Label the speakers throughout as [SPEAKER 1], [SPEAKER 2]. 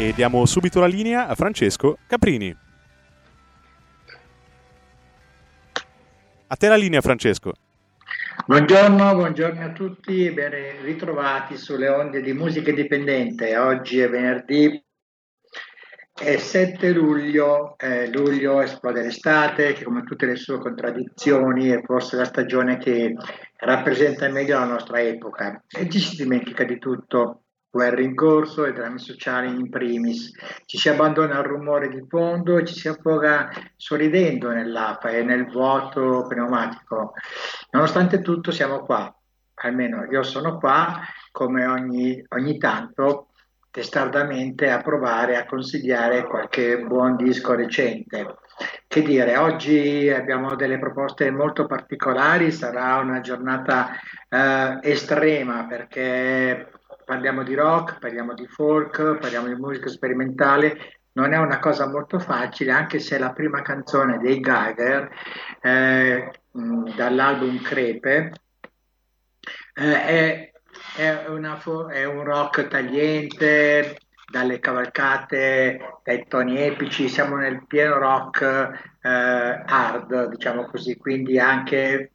[SPEAKER 1] E diamo subito la linea a Francesco Caprini. A te la linea, Francesco.
[SPEAKER 2] Buongiorno, buongiorno a tutti e ben ritrovati sulle onde di musica indipendente. Oggi è venerdì è 7 luglio, eh, luglio esplode l'estate che come tutte le sue contraddizioni è forse la stagione che rappresenta meglio la nostra epoca e ci si dimentica di tutto, guerre in corso e drammi sociali in primis, ci si abbandona al rumore di fondo e ci si affoga sorridendo nell'afa e nel vuoto pneumatico. Nonostante tutto siamo qua, almeno io sono qua come ogni, ogni tanto testardamente a provare a consigliare qualche buon disco recente. Che dire, oggi abbiamo delle proposte molto particolari, sarà una giornata eh, estrema perché parliamo di rock, parliamo di folk, parliamo di musica sperimentale, non è una cosa molto facile, anche se la prima canzone dei Geiger eh, dall'album Crepe eh, è è, una, è un rock tagliente, dalle cavalcate, dai toni epici, siamo nel pieno rock eh, hard, diciamo così, quindi anche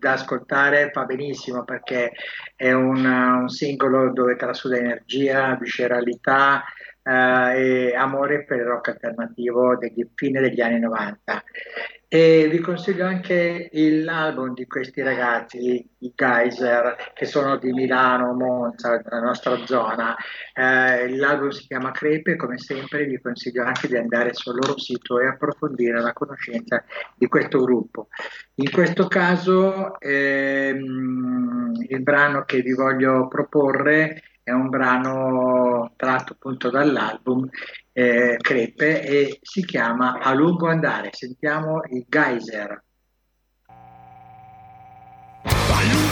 [SPEAKER 2] da ascoltare fa benissimo perché è un, un singolo dove trasuda energia, visceralità e amore per il rock alternativo degli fine degli anni 90. E vi consiglio anche l'album di questi ragazzi, i Geyser, che sono di Milano, Monza, della nostra zona. Eh, l'album si chiama Crepe, come sempre vi consiglio anche di andare sul loro sito e approfondire la conoscenza di questo gruppo. In questo caso ehm, il brano che vi voglio proporre è un brano tratto appunto dall'album eh, Crepe e si chiama A lungo andare. Sentiamo il geyser.
[SPEAKER 3] A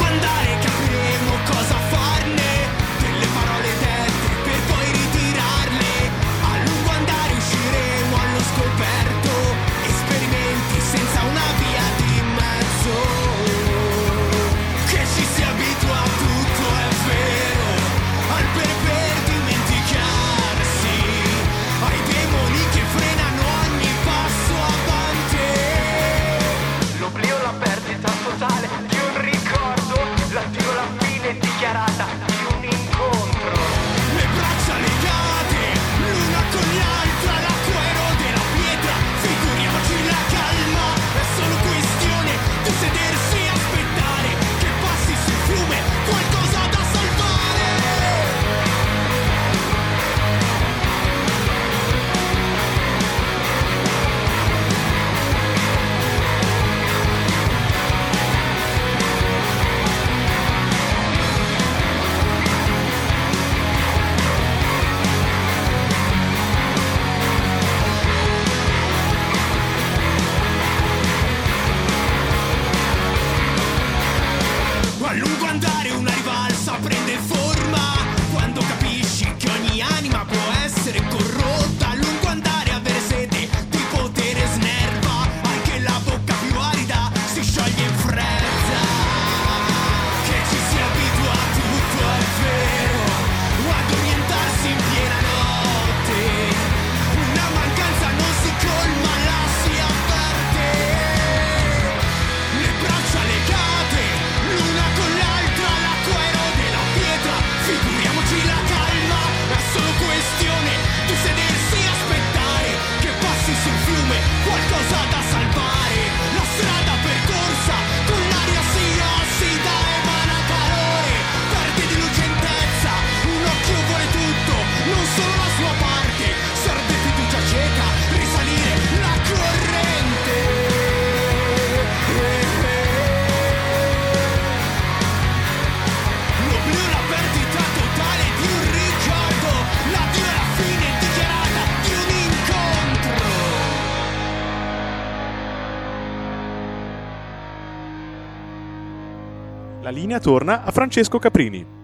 [SPEAKER 1] linea torna a Francesco Caprini.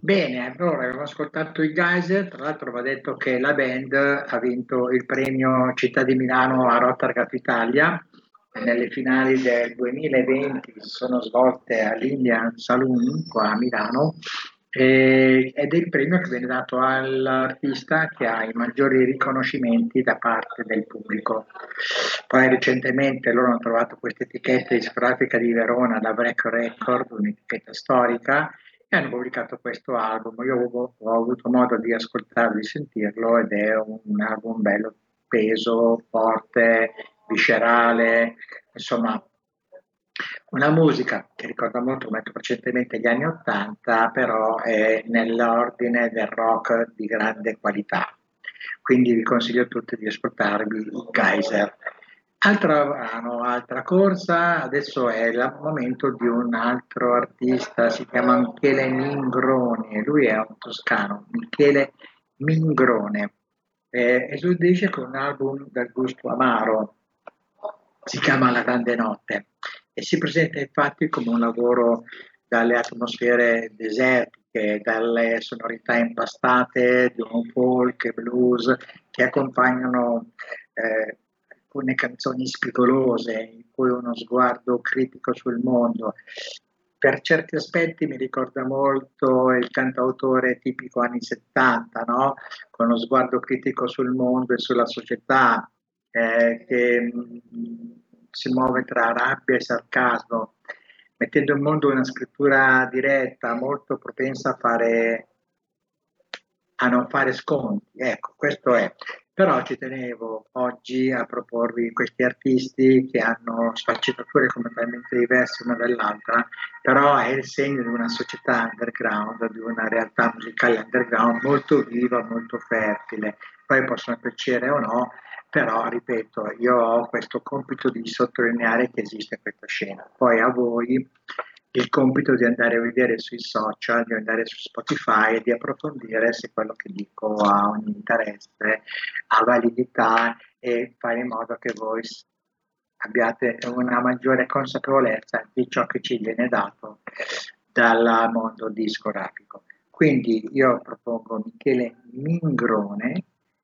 [SPEAKER 2] Bene, allora abbiamo ascoltato i Geyser, tra l'altro va detto che la band ha vinto il premio Città di Milano a Rotterdam Italia nelle finali del 2020 si sono svolte all'Indian Saloon qua a Milano eh, ed è il premio che viene dato all'artista che ha i maggiori riconoscimenti da parte del pubblico. Poi recentemente loro hanno trovato questa etichetta discografica di Verona, la Break Record, un'etichetta storica, e hanno pubblicato questo album. Io ho, ho avuto modo di ascoltarlo, di sentirlo ed è un, un album bello peso, forte, viscerale, insomma una musica che ricorda molto come recentemente gli anni Ottanta, però è nell'ordine del rock di grande qualità. Quindi vi consiglio a tutti di ascoltarvi i Kaiser. Altro altra corsa, adesso è il momento di un altro artista, si chiama Michele Mingrone, lui è un toscano, Michele Mingrone, eh, esordisce con un album dal gusto amaro, si chiama La Grande Notte e si presenta infatti come un lavoro dalle atmosfere desertiche, dalle sonorità impastate di un folk e blues che accompagnano eh, alcune canzoni spigolose in cui uno sguardo critico sul mondo. Per certi aspetti mi ricorda molto il cantautore tipico anni 70, no? con uno sguardo critico sul mondo e sulla società, eh, che mh, mm, si muove tra rabbia e sarcasmo, mettendo in mondo una scrittura diretta, molto propensa a fare a non fare sconti. Ecco, questo è. Però ci tenevo oggi a proporvi questi artisti che hanno sfaccettature completamente diverse una dall'altra, però è il segno di una società underground, di una realtà musicale underground molto viva, molto fertile. Poi possono piacere o no, però ripeto, io ho questo compito di sottolineare che esiste questa scena. Poi a voi il compito di andare a vedere sui social, di andare su Spotify e di approfondire se quello che dico ha un interesse, ha validità e fare in modo che voi abbiate una maggiore consapevolezza di ciò che ci viene dato dal mondo discografico. Quindi io propongo Michele Mingrone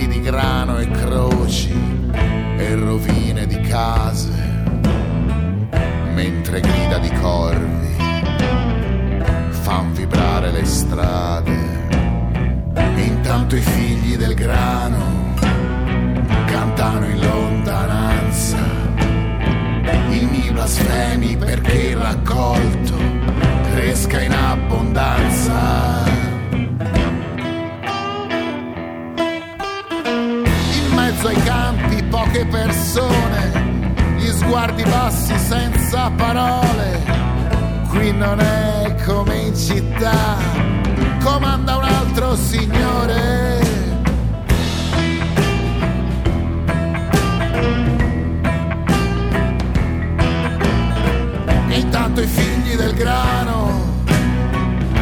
[SPEAKER 2] campi di grano e
[SPEAKER 4] croci e rovine di case, mentre grida di corvi fan vibrare le strade. Intanto i figli del grano cantano in lontananza inni blasfemi perché
[SPEAKER 2] il raccolto
[SPEAKER 4] cresca in abbondanza. poche persone, gli sguardi bassi senza parole. Qui non
[SPEAKER 2] è come in città, comanda un altro signore. E intanto i figli del grano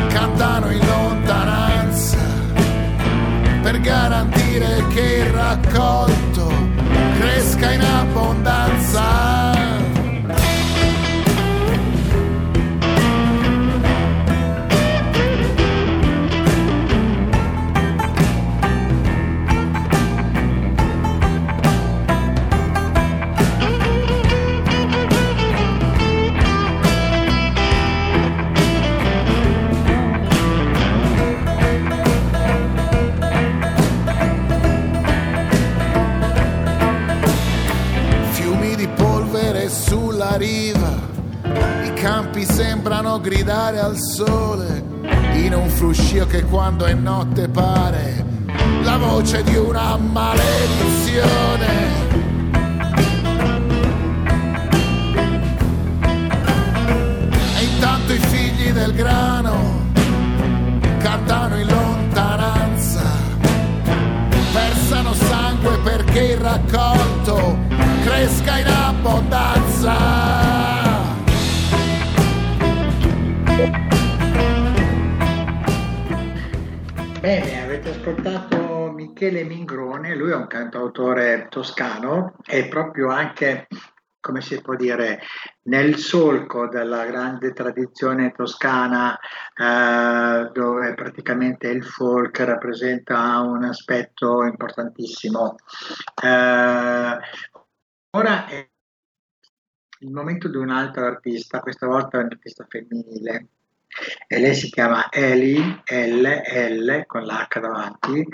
[SPEAKER 4] cantano in lontananza per garantire che il raccolto crezca en abundancia. riva, i campi sembrano gridare al sole, in un fruscio che quando è notte pare la voce di una maledizione. E intanto i figli del grano cantano in lontananza, versano sangue perché il raccolto cresca in abbondanza.
[SPEAKER 2] Bene, avete ascoltato Michele Mingrone, lui è un cantautore toscano e proprio anche, come si può dire, nel solco della grande tradizione toscana eh, dove praticamente il folk rappresenta un aspetto importantissimo. Eh, ora è il momento di un altro artista, questa volta è un artista femminile, e lei si chiama Eli, L, L con l'H davanti,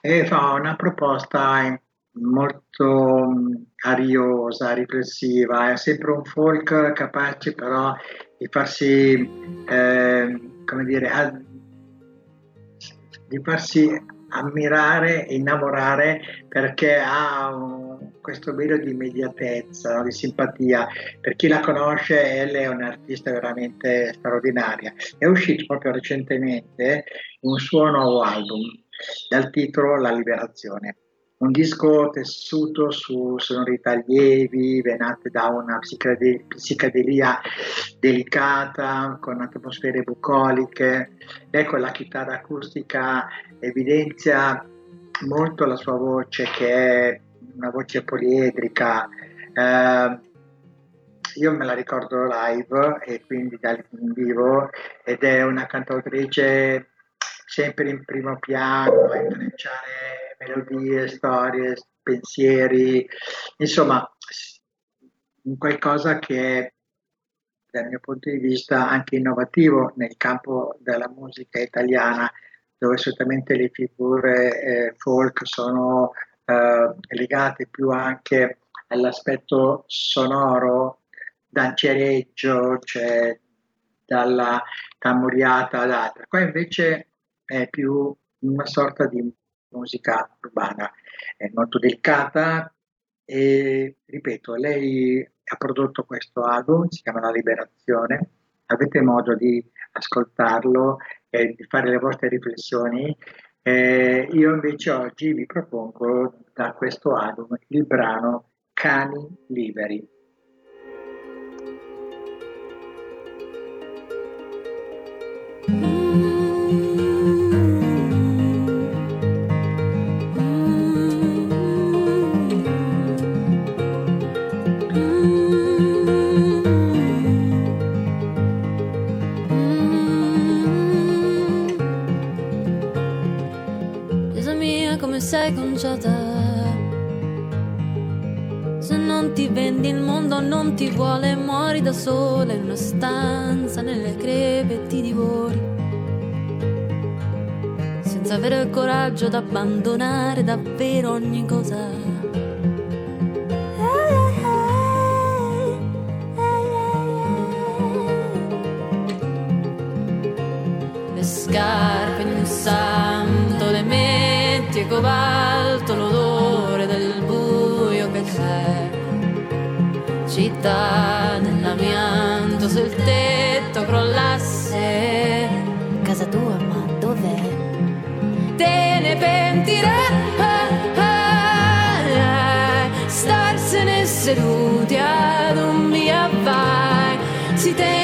[SPEAKER 2] e fa una proposta molto mm, ariosa, riflessiva, è sempre un folk capace però di farsi, eh, come dire, di farsi ammirare, innamorare perché ha un, questo velo di immediatezza, no? di simpatia. Per chi la conosce, lei è un'artista veramente straordinaria. È uscito proprio recentemente un suo nuovo album dal titolo La Liberazione. Un disco tessuto su sonorità lievi, venate da una psicadelia delicata, con atmosfere bucoliche. Ecco, la chitarra acustica evidenzia molto la sua voce, che è una voce poliedrica. Eh, io me la ricordo live e quindi dal vivo ed è una cantautrice sempre in primo piano a intrecciare melodie, storie, pensieri, insomma, qualcosa che è dal mio punto di vista anche innovativo nel campo della musica italiana, dove solitamente le figure eh, folk sono eh, legate più anche all'aspetto sonoro, dancereggio, cioè dalla tamuriata ad altra. Qua invece è più una sorta di musica urbana. È molto delicata e, ripeto, lei ha prodotto questo album, si chiama La Liberazione, avete modo di ascoltarlo e di fare le vostre riflessioni. Eh, io invece oggi vi propongo da questo album il brano Cani Liberi.
[SPEAKER 5] Stanza nelle crepe e ti divori. Senza avere il coraggio di abbandonare davvero ogni cosa. Le scarpe di un santo le metti e cobalto l'odore del buio che c'è città nell'amianto se il tetto crollasse. Casa tua ma dov'è? Te ne pentirai starsene seduti ad un via vai si te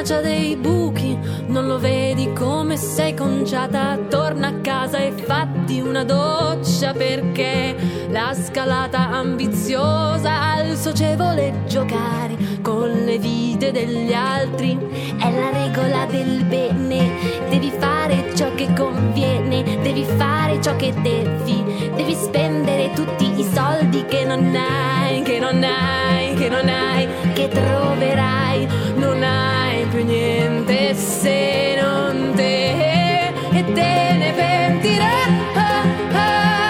[SPEAKER 5] maglia c'ha dei buchi, non lo vedi come sei conciata? Torna a casa e fatti una doccia perché la scalata ambiziosa al socievole giocare con le vite degli altri. È la regola del bene, devi fare ciò che conviene, devi fare ciò che devi, devi spendere tutti i soldi che non hai, che non hai, che non hai, che troverai, non hai più niente se non te. E te ne pentirai. Ah, ah,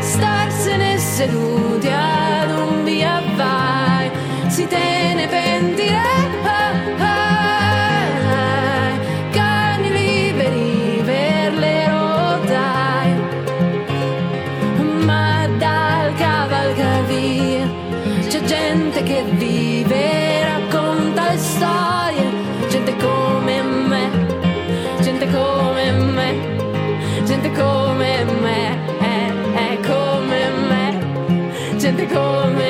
[SPEAKER 5] Starsene seduto si te ne pentirai. Cani liberi per le rotaie, ma dal cavalcar c'è gente che vive, racconta storie, gente come me, gente come me, gente come me, eh, eh come me, gente come me.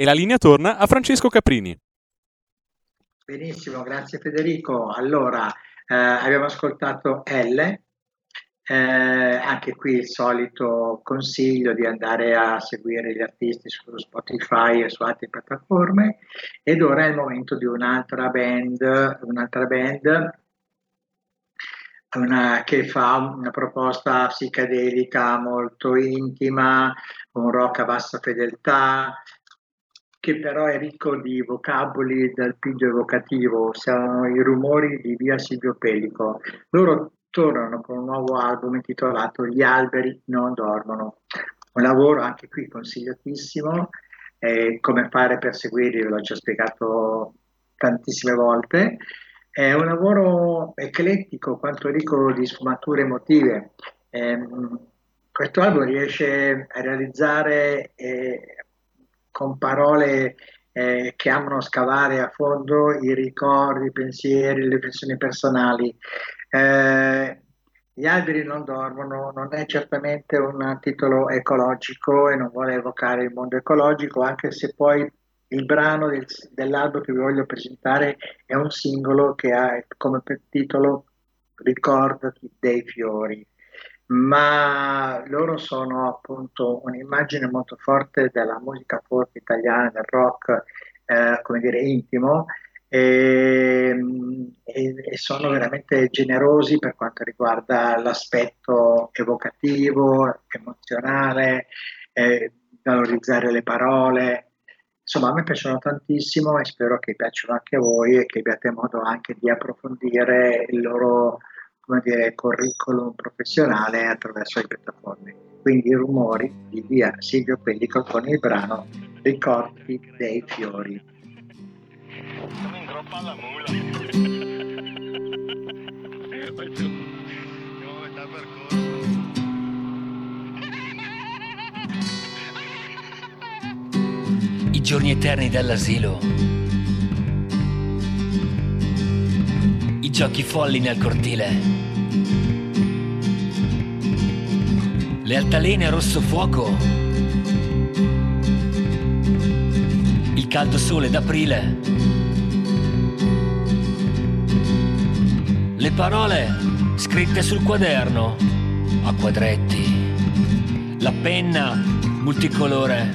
[SPEAKER 1] E la linea torna a Francesco Caprini.
[SPEAKER 2] Benissimo, grazie Federico. Allora, eh, abbiamo ascoltato L, eh, anche qui il solito consiglio di andare a seguire gli artisti su Spotify e su altre piattaforme. Ed ora è il momento di un'altra band, un'altra band una- che fa una proposta psichedelica molto intima, un rock a bassa fedeltà, che però è ricco di vocaboli dal piglio evocativo, sono i rumori di Via Silvio Pellico. Loro tornano con un nuovo album intitolato Gli alberi non dormono, un lavoro anche qui consigliatissimo, eh, come fare per seguirli, ve l'ho già spiegato tantissime volte. È un lavoro eclettico, quanto ricco di sfumature emotive. Ehm, questo album riesce a realizzare eh, con parole eh, che amano scavare a fondo i ricordi, i pensieri, le riflessioni personali. Eh, gli alberi non dormono, non è certamente un titolo ecologico e non vuole evocare il mondo ecologico, anche se poi il brano del- dell'album che vi voglio presentare è un singolo che ha come titolo Ricordati dei fiori ma loro sono appunto un'immagine molto forte della musica folk italiana, del rock, eh, come dire, intimo, e, e- e sono veramente generosi per quanto riguarda l'aspetto evocativo, emozionale, eh, valorizzare le parole. Insomma, a me piacciono tantissimo e spero che piacciono anche a voi e che abbiate modo anche di approfondire il loro come dire, curriculum professionale attraverso le piattaforme. Quindi i rumori di via Silvio Pellico con il brano Ricordi dei fiori.
[SPEAKER 6] I giorni eterni dell'asilo. Giochi folli nel cortile. Le altalene a rosso fuoco. Il caldo sole d'aprile. Le parole scritte sul quaderno a quadretti. La penna multicolore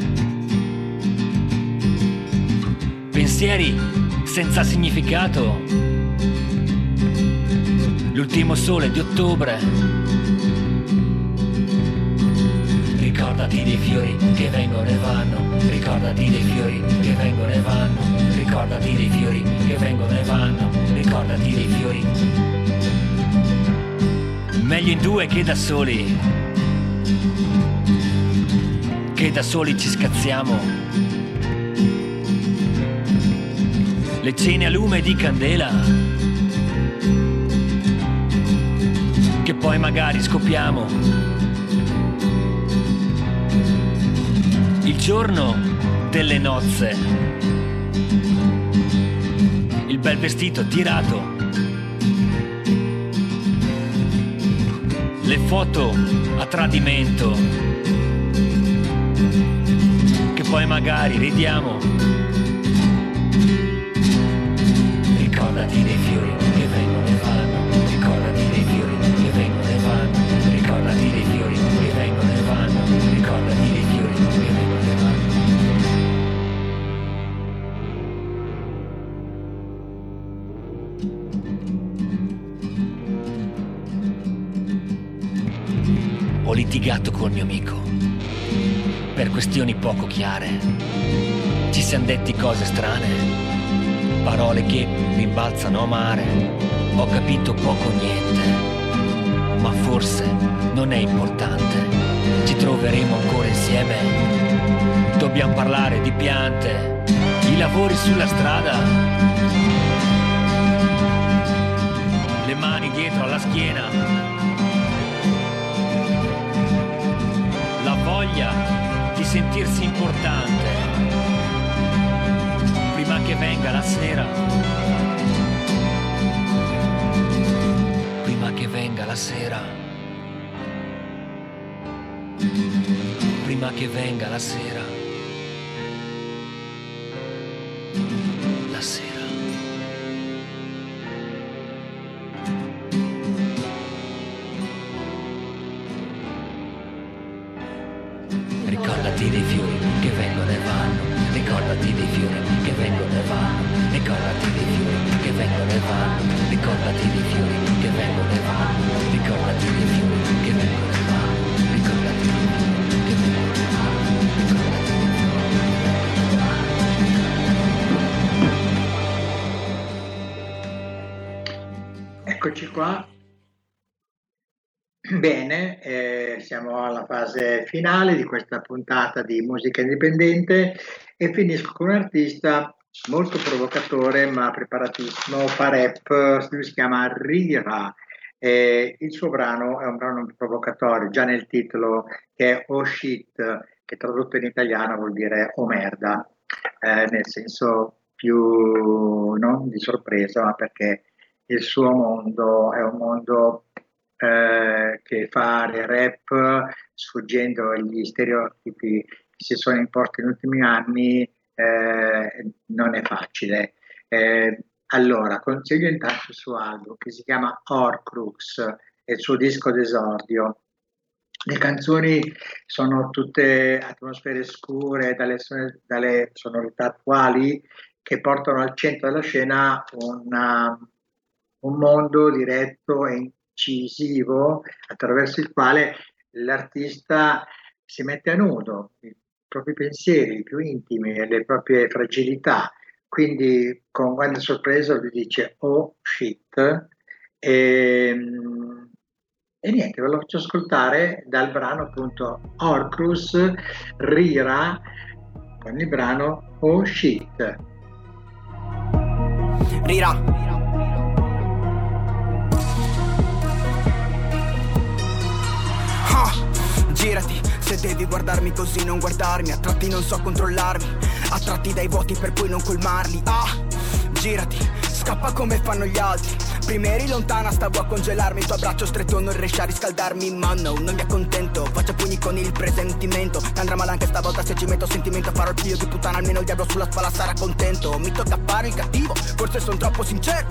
[SPEAKER 6] pensieri senza significato. L'ultimo sole di ottobre. Ricordati dei fiori che vengono e vanno, ricordati dei fiori che vengono e vanno, ricordati dei fiori che vengono e vanno, ricordati dei fiori. Meglio in due che da soli, che da soli ci scazziamo. le cene a lume di candela, poi magari scopriamo. Il giorno delle nozze, il bel vestito tirato, le foto a tradimento, che poi magari ridiamo. Litigato col mio amico per questioni poco chiare. Ci siamo detti cose strane, parole che rimbalzano a mare. Ho capito poco o niente, ma forse non è importante. Ci troveremo ancora insieme. Dobbiamo parlare di piante, i lavori sulla strada. Le mani dietro alla schiena. Voglia di sentirsi importante. Prima che venga la sera. Prima che venga la sera. Prima che venga la sera.
[SPEAKER 2] Bene, eh, siamo alla fase finale di questa puntata di musica indipendente e finisco con un artista molto provocatore ma preparatissimo, fa rap, lui si chiama Rira. Eh, il suo brano è un brano provocatorio, già nel titolo che è Oh Shit, che tradotto in italiano vuol dire Oh merda, eh, nel senso più non di sorpresa, ma perché il suo mondo è un mondo eh, che fare rap sfuggendo agli stereotipi che si sono imposti negli ultimi anni eh, non è facile. Eh, allora, consiglio intanto il suo album che si chiama Horcrux, è il suo disco d'esordio. Le canzoni sono tutte atmosfere scure, dalle, dalle sonorità attuali che portano al centro della scena una, un mondo diretto e incisivo attraverso il quale l'artista si mette a nudo i propri pensieri più intimi e le proprie fragilità. Quindi con grande sorpresa lui dice oh shit e, e niente, ve lo faccio ascoltare dal brano appunto Orcrus Rira con il brano Oh shit.
[SPEAKER 3] Rira. Girati, se devi guardarmi così non guardarmi, a tratti non so controllarmi, attratti dai vuoti per poi non colmarli. Ah, girati, scappa come fanno gli altri. Prima eri lontana, stavo a congelarmi, il tuo abbraccio stretto non riesce a riscaldarmi, ma no, non mi accontento. Faccio pugni con il presentimento, andrà male anche stavolta se ci metto sentimento. Farò il figlio di puttana, almeno il diavolo sulla spalla sarà contento. Mi tocca fare il cattivo, forse sono troppo sincero.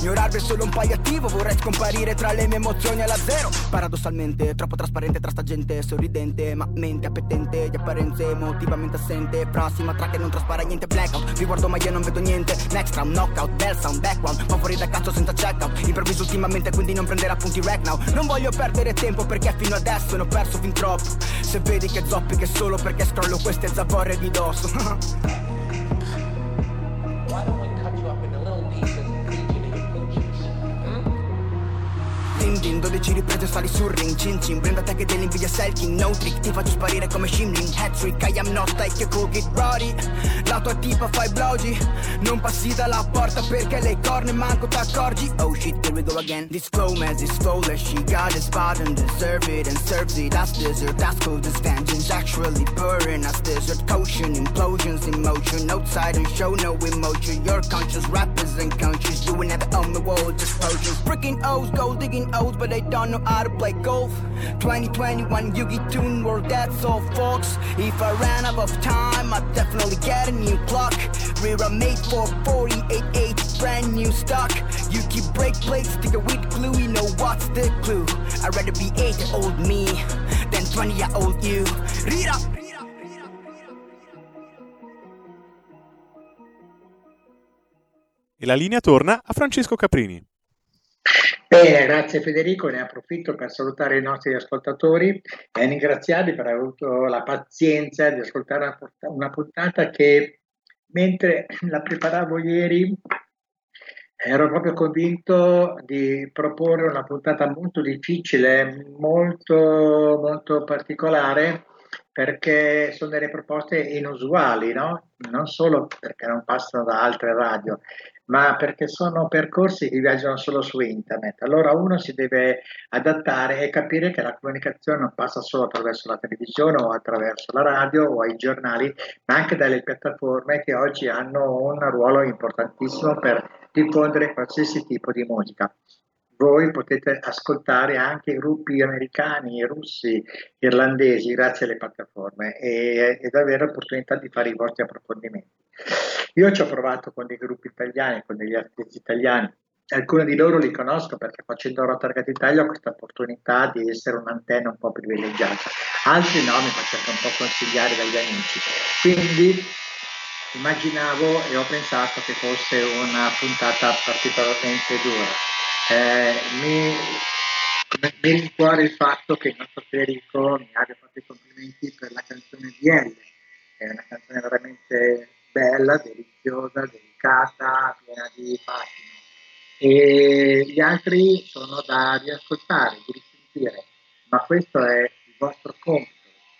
[SPEAKER 3] Ignorarvi è solo un palliativo, vorrei scomparire tra le mie emozioni alla zero. Paradossalmente, troppo trasparente tra sta gente sorridente, ma mente appetente, di apparenze emotivamente assente. Prossima track che non traspara niente, blackout. Vi guardo ma io non vedo niente. Next round, knockout, bell sound, background. Ma fuori da cazzo senza checkout. Improvviso ultimamente, quindi non prendere appunti rack now. Non voglio perdere tempo perché fino adesso ne ho perso fin troppo. Se vedi che zoppi che solo perché scrollo queste zavorre di dosso. Din din, 12 riprese sali sul ring Cin cin, prendo te che dell'invidia selking No trick, ti faccio sparire come Shimlin Hat-trick, I am not like a cookie Brody La tua tipa fai blogi Non passi dalla porta perché le corna e manco t'accorgi Oh shit, here we go again This flow man, this flawless She got a spot and deserve it And serves it as dessert That's cool, this vengeance Actually burning as desert Caution, implosions in motion Outside and show no emotion Your conscious rappers and countries Doing it on the wall, just potions Freaking O's, gold digging O's But they don't know how to play golf. 2021 Yugi Tune World, that's all folks. If I ran out of time I'd definitely get a new clock. Rira made for 48H Brand new stock. You keep break plates, stick it with glue You know what's the clue. I'd rather be 8 year old me Than 20 year old you Rira
[SPEAKER 1] E la linea torna a Francesco Caprini.
[SPEAKER 2] Bene, grazie Federico, ne approfitto per salutare i nostri ascoltatori e ringraziarli per aver avuto la pazienza di ascoltare una, puntata che mentre la preparavo ieri ero proprio convinto di proporre una puntata molto difficile, molto, molto particolare, perché sono delle proposte inusuali, no? Non solo perché non passano da altre radio, ma perché sono percorsi che viaggiano solo su internet. Allora uno si deve adattare e capire che la comunicazione non passa solo attraverso la televisione o attraverso la radio o i giornali, ma anche dalle piattaforme che oggi hanno un ruolo importantissimo per diffondere qualsiasi tipo di musica voi potete ascoltare anche gruppi americani, russi, irlandesi grazie alle piattaforme e, ed avere l'opportunità di fare i vostri approfondimenti. Io ci ho provato con dei gruppi italiani, con degli artisti italiani, alcuni di loro li conosco perché facendo Rotargat Italia ho questa opportunità di essere un'antenna un po' privilegiata, altri no, mi faccio un po' consigliare dagli amici. Quindi immaginavo e ho pensato che fosse una puntata particolarmente dura eh, mi, mi rincuora il fatto che il nostro Federico mi abbia fatto i complimenti per la canzone di L. È una canzone veramente bella, deliziosa, delicata, piena di fascino. E gli altri sono da riascoltare, di risentire, ma questo è il vostro compito,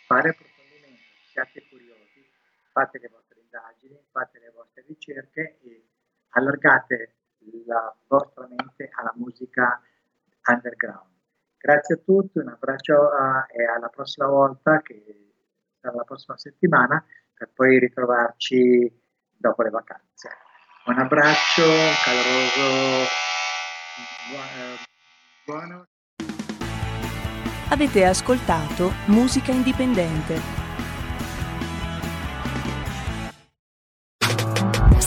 [SPEAKER 2] fare approfondimento, siate curiosi, fate le vostre indagini, fate le vostre ricerche e allargate la vostra mente alla musica underground. Grazie a tutti, un abbraccio a, e alla prossima volta, che sarà la prossima settimana, per poi ritrovarci dopo le vacanze. Un abbraccio, un caloroso buono.
[SPEAKER 7] Avete ascoltato Musica Indipendente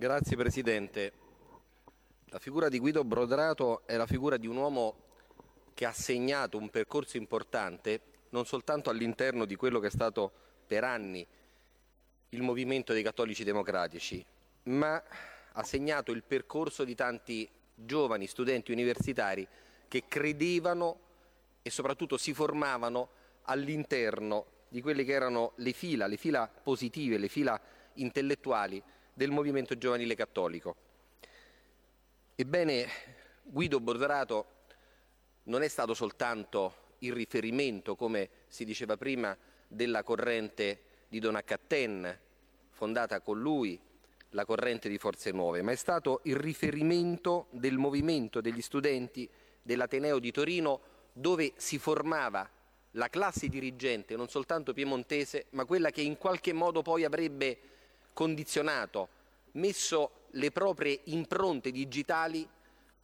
[SPEAKER 8] Grazie Presidente. La figura di Guido Brodrato è la figura di un uomo che ha segnato un percorso importante non soltanto all'interno di quello che è stato per anni il movimento dei cattolici democratici, ma ha segnato il percorso di tanti giovani studenti universitari che credevano e soprattutto si formavano all'interno di quelle che erano le fila, le fila positive, le fila intellettuali del movimento giovanile cattolico. Ebbene, Guido Borderato non è stato soltanto il riferimento, come si diceva prima, della corrente di Donaccatten, fondata con lui, la corrente di Forze Nuove, ma è stato il riferimento del movimento degli studenti dell'Ateneo di Torino dove si formava la classe dirigente non soltanto piemontese, ma quella che in qualche modo poi avrebbe condizionato, messo le proprie impronte digitali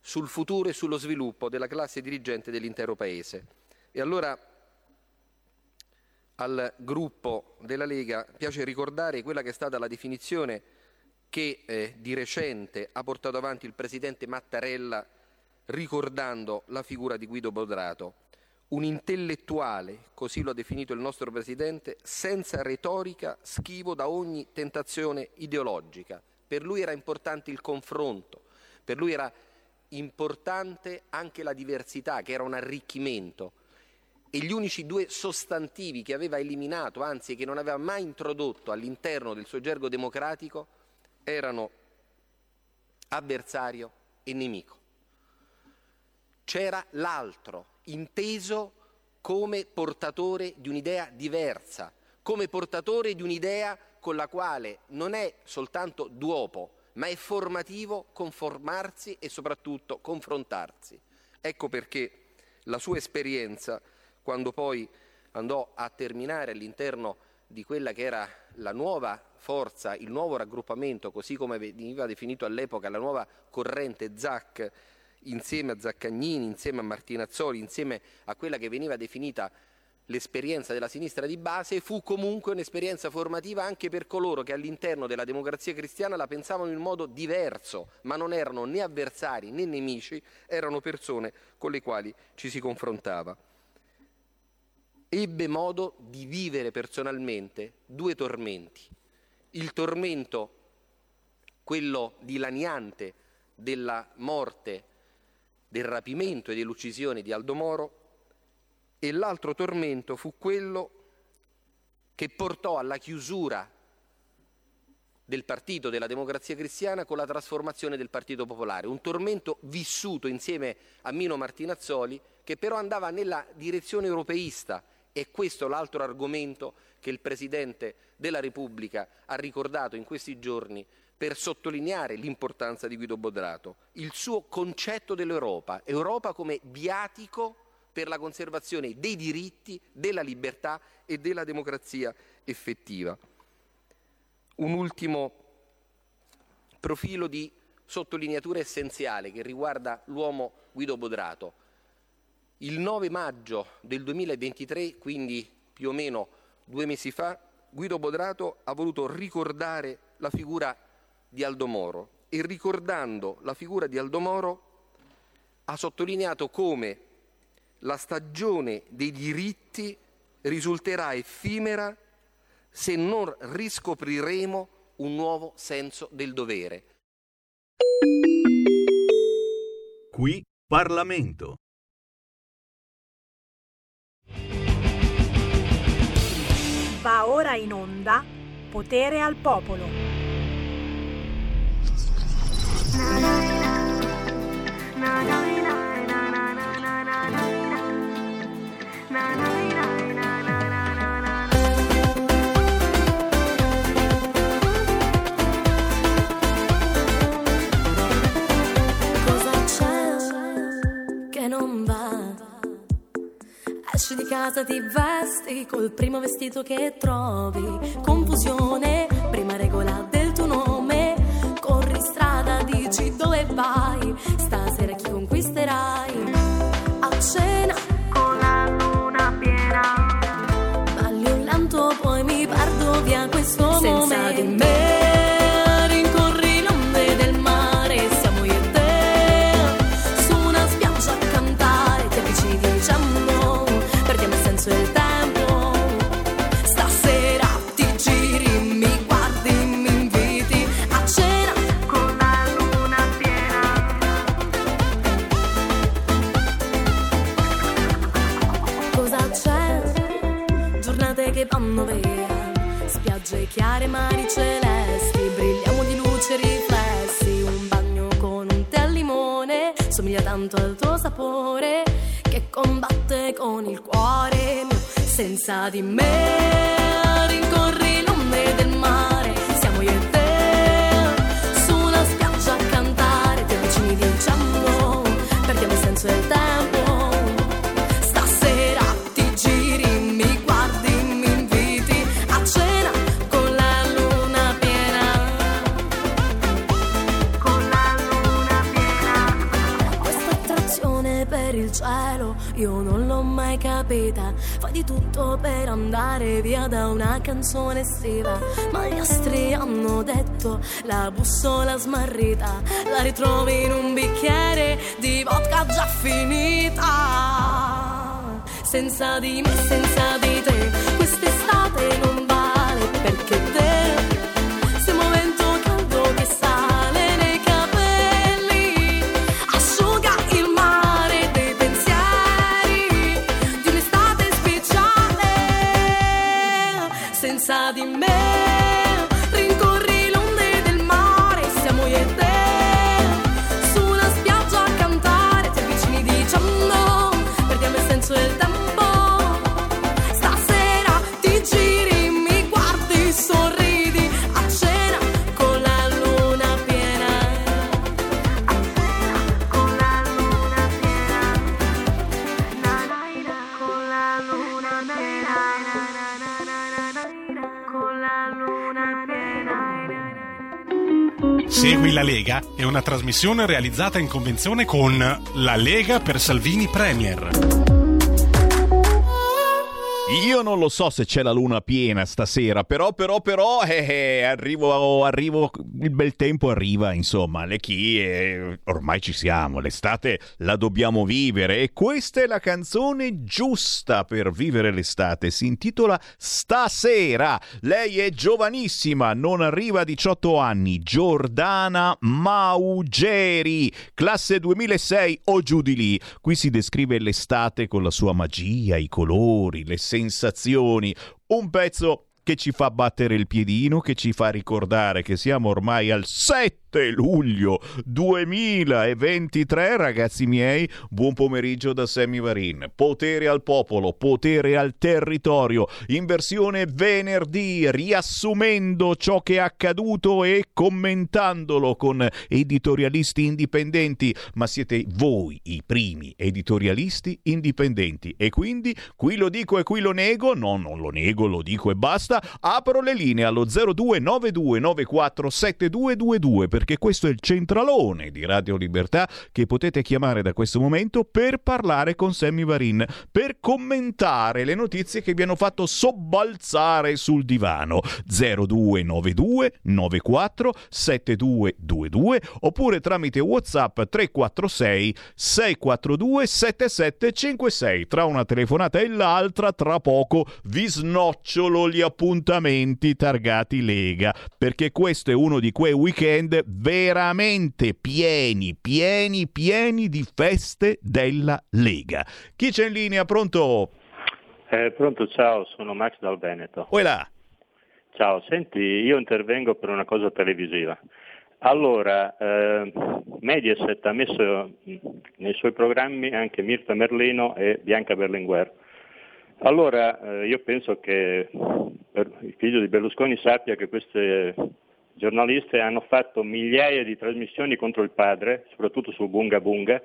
[SPEAKER 8] sul futuro e sullo sviluppo della classe dirigente dell'intero Paese. E allora al gruppo della Lega piace ricordare quella che è stata la definizione che eh, di recente ha portato avanti il Presidente Mattarella ricordando la figura di Guido Bodrato un intellettuale, così lo ha definito il nostro Presidente, senza retorica, schivo da ogni tentazione ideologica. Per lui era importante il confronto, per lui era importante anche la diversità, che era un arricchimento. E gli unici due sostantivi che aveva eliminato, anzi che non aveva mai introdotto all'interno del suo gergo democratico, erano avversario e nemico. c'era l'altro, inteso come portatore di un'idea diversa, come portatore di un'idea con la quale non è soltanto duopo, ma è formativo conformarsi e soprattutto confrontarsi. Ecco perché la sua esperienza, quando poi andò a terminare all'interno di quella che era la nuova forza, il nuovo raggruppamento, così come veniva definito all'epoca la nuova corrente ZAC, insieme a Zaccagnini, insieme a Martinazzoli, insieme a quella che veniva definita l'esperienza della sinistra di base, fu comunque un'esperienza formativa anche per coloro che all'interno della democrazia cristiana la pensavano in modo diverso, ma non erano né avversari né nemici, erano persone con le quali ci si confrontava. Ebbe modo di vivere personalmente due tormenti. Il tormento, quello dilaniante della morte, del rapimento e dell'uccisione di Aldo Moro, e l'altro tormento fu quello che portò alla chiusura del partito della democrazia cristiana con la trasformazione del Partito Popolare, un tormento vissuto insieme a Mino Martinazzoli che però andava nella direzione europeista. E questo è l'altro argomento che il Presidente della Repubblica ha ricordato in questi giorni per sottolineare l'importanza di Guido Bodrato, il suo concetto dell'Europa, Europa come viatico per la conservazione dei diritti, della libertà e della democrazia effettiva. Un ultimo profilo di sottolineatura essenziale che riguarda l'uomo Guido Bodrato. Il 9 maggio del 2023, quindi più o meno due mesi fa, Guido Bodrato ha voluto ricordare la figura di Aldo Moro e ricordando la figura di Aldo Moro ha sottolineato come la stagione dei diritti risulterà effimera se non riscopriremo un nuovo senso del dovere.
[SPEAKER 9] Qui Parlamento.
[SPEAKER 10] Va ora in onda Potere al Popolo.
[SPEAKER 5] Ti vesti col primo vestito che trovi. Confusione, prima regola del tuo nome. Dove vai. Stasera chi conquisterai? A cena tanto al tuo sapore, che combatte con il cuore senza di me rincorri tutto per andare via da una canzone estiva. Ma gli astri hanno detto la bussola smarrita. La ritrovi in un bicchiere di vodka già finita. Senza di me, senza di te, una
[SPEAKER 11] trasmissione realizzata in convenzione con La Lega per Salvini Premier.
[SPEAKER 12] Io non lo so se c'è la luna piena stasera, però, però, però, eh, eh, arrivo, arrivo, il bel tempo arriva, insomma, le chi, eh, ormai ci siamo, l'estate la dobbiamo vivere e questa è la canzone giusta per vivere l'estate, si intitola Stasera, lei è giovanissima, non arriva a 18 anni, Giordana Maugeri, classe 2006 o giù di lì, qui si descrive l'estate con la sua magia, i colori, le sensazioni, un pezzo che ci fa battere il piedino, che ci fa ricordare che siamo ormai al 7 luglio 2023, ragazzi miei, buon pomeriggio da Sammy Varin. Potere al popolo, potere al territorio, in versione venerdì, riassumendo ciò che è accaduto e commentandolo con editorialisti indipendenti, ma siete voi i primi editorialisti indipendenti e quindi qui lo dico e qui lo nego, no, non lo nego, lo dico e basta, apro le linee allo 0292947222 perché questo è il centralone di Radio Libertà che potete chiamare da questo momento per parlare con Sammy Varin, per commentare le notizie che vi hanno fatto sobbalzare sul divano. 0292 94 7222 oppure tramite WhatsApp 346 642 7756. Tra una telefonata e l'altra, tra poco vi snocciolo gli appuntamenti targati Lega, perché questo è uno di quei weekend veramente pieni, pieni, pieni di feste della Lega. Chi c'è in linea? Pronto?
[SPEAKER 13] Eh, pronto, ciao, sono Max dal Veneto.
[SPEAKER 12] Voilà.
[SPEAKER 13] Ciao, senti, io intervengo per una cosa televisiva. Allora, eh, Mediaset ha messo nei suoi programmi anche Mirta Merlino e Bianca Berlinguer. Allora, eh, io penso che il figlio di Berlusconi sappia che queste giornaliste hanno fatto migliaia di trasmissioni contro il padre, soprattutto su Bunga Bunga,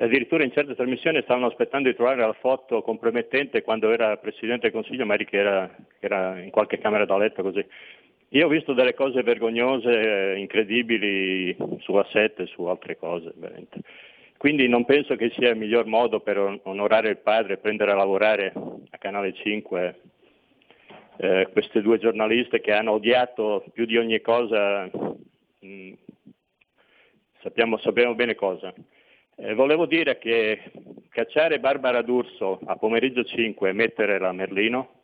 [SPEAKER 13] addirittura in certe trasmissioni stavano aspettando di trovare la foto compromettente quando era Presidente del Consiglio, magari che era, che era in qualche camera da letto così. Io ho visto delle cose vergognose, incredibili su A7 e su altre cose. Veramente. Quindi non penso che sia il miglior modo per onorare il padre, prendere a lavorare a Canale 5 eh, queste due giornaliste che hanno odiato più di ogni cosa, mh, mm, sappiamo, sappiamo, bene cosa. Eh, volevo dire che cacciare Barbara D'Urso a pomeriggio 5 e mettere la Merlino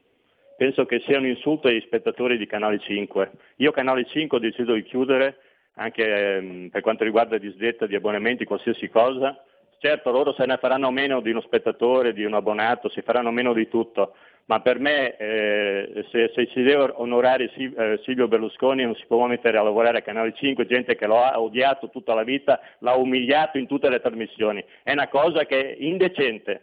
[SPEAKER 13] penso che sia un insulto agli spettatori di Canale 5. Io Canale 5 ho deciso di chiudere anche ehm, per quanto riguarda disdetta di abbonamenti, qualsiasi cosa. Certo, loro se ne faranno meno di uno spettatore, di un abbonato, si faranno meno di tutto, ma per me eh, se, se, si deve onorare eh, Silvio Berlusconi non si può mettere a lavorare a Canale 5 gente che lo ha odiato tutta la vita, l'ha umiliato in tutte le trasmissioni. È una cosa che è indecente.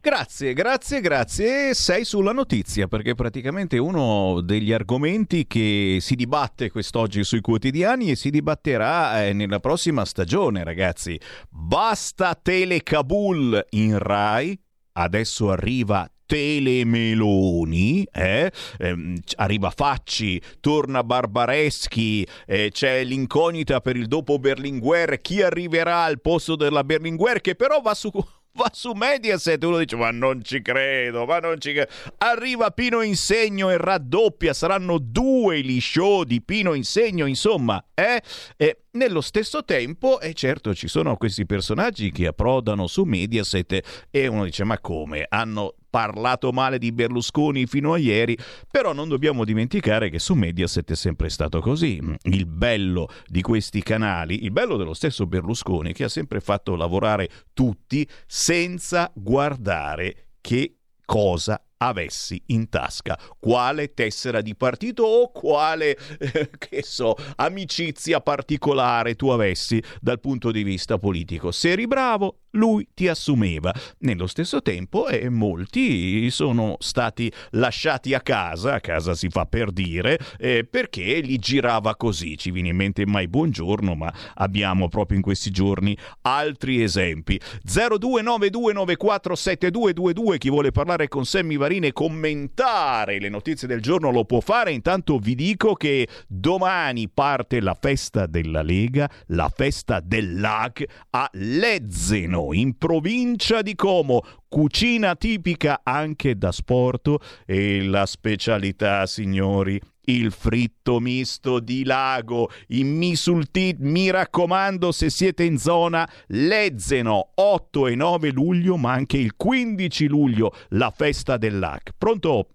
[SPEAKER 12] Grazie, grazie, grazie. Sei sulla notizia perché praticamente uno degli argomenti che si dibatte quest'oggi sui quotidiani e si dibatterà eh, nella prossima stagione, ragazzi. Basta Telecabul in Rai. Adesso arriva telemeloni, eh? Eh, arriva Facci, torna Barbareschi, eh, c'è l'incognita per il dopo Berlinguer, chi arriverà al posto della Berlinguer che però va su va su Mediaset uno dice ma non ci credo ma non ci credo arriva Pino Insegno e raddoppia saranno due gli show di Pino Insegno insomma eh? eh nello stesso tempo, e certo ci sono questi personaggi che approdano su Mediaset e uno dice ma come? Hanno parlato male di Berlusconi fino a ieri, però non dobbiamo dimenticare che su Mediaset è sempre stato così. Il bello di questi canali, il bello dello stesso Berlusconi che ha sempre fatto lavorare tutti senza guardare che cosa avessi in tasca, quale tessera di partito o quale, eh, che so, amicizia particolare tu avessi dal punto di vista politico. Se eri bravo, lui ti assumeva. Nello stesso tempo, eh, molti sono stati lasciati a casa, a casa si fa per dire, eh, perché li girava così. Ci viene in mente mai buongiorno, ma abbiamo proprio in questi giorni altri esempi. 0292947222, chi vuole parlare con Sammy Varin e commentare le notizie del giorno lo può fare. Intanto vi dico che domani parte la festa della Lega, la festa del LAC a Lezzeno, in provincia di Como. Cucina tipica anche da sport e la specialità, signori, il fritto misto di lago in Misultit. Mi raccomando, se siete in zona, Lezzeno 8 e 9 luglio, ma anche il 15 luglio, la festa del LAC. Pronto?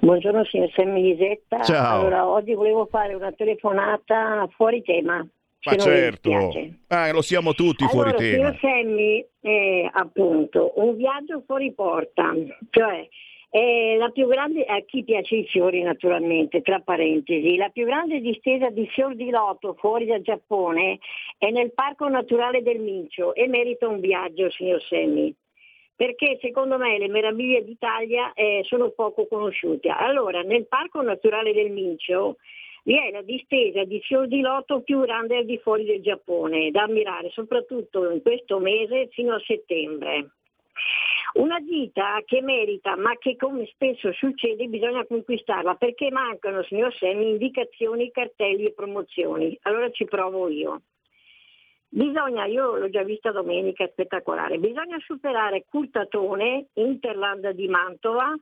[SPEAKER 14] Buongiorno signor Sammy Lisetta.
[SPEAKER 12] Ciao.
[SPEAKER 14] Allora, oggi volevo fare una telefonata fuori tema.
[SPEAKER 12] Ma certo, ah, lo siamo tutti
[SPEAKER 14] allora,
[SPEAKER 12] fuori tema.
[SPEAKER 14] signor Sammy, eh, appunto, un viaggio fuori porta, cioè è la più grande, a chi piace i fiori naturalmente, tra parentesi, la più grande distesa di fior di loto fuori dal Giappone è nel Parco Naturale del Mincio e merita un viaggio, signor Sammy perché secondo me le meraviglie d'Italia eh, sono poco conosciute. Allora, nel Parco Naturale del Mincio vi è la distesa di fior di loto più grande al di fuori del Giappone, da ammirare soprattutto in questo mese fino a settembre. Una gita che merita, ma che come spesso succede bisogna conquistarla perché mancano, signor Semmi, indicazioni, cartelli e promozioni. Allora ci provo io. Bisogna, io l'ho già vista domenica, è spettacolare, bisogna superare Curtatone, Interland di Mantova,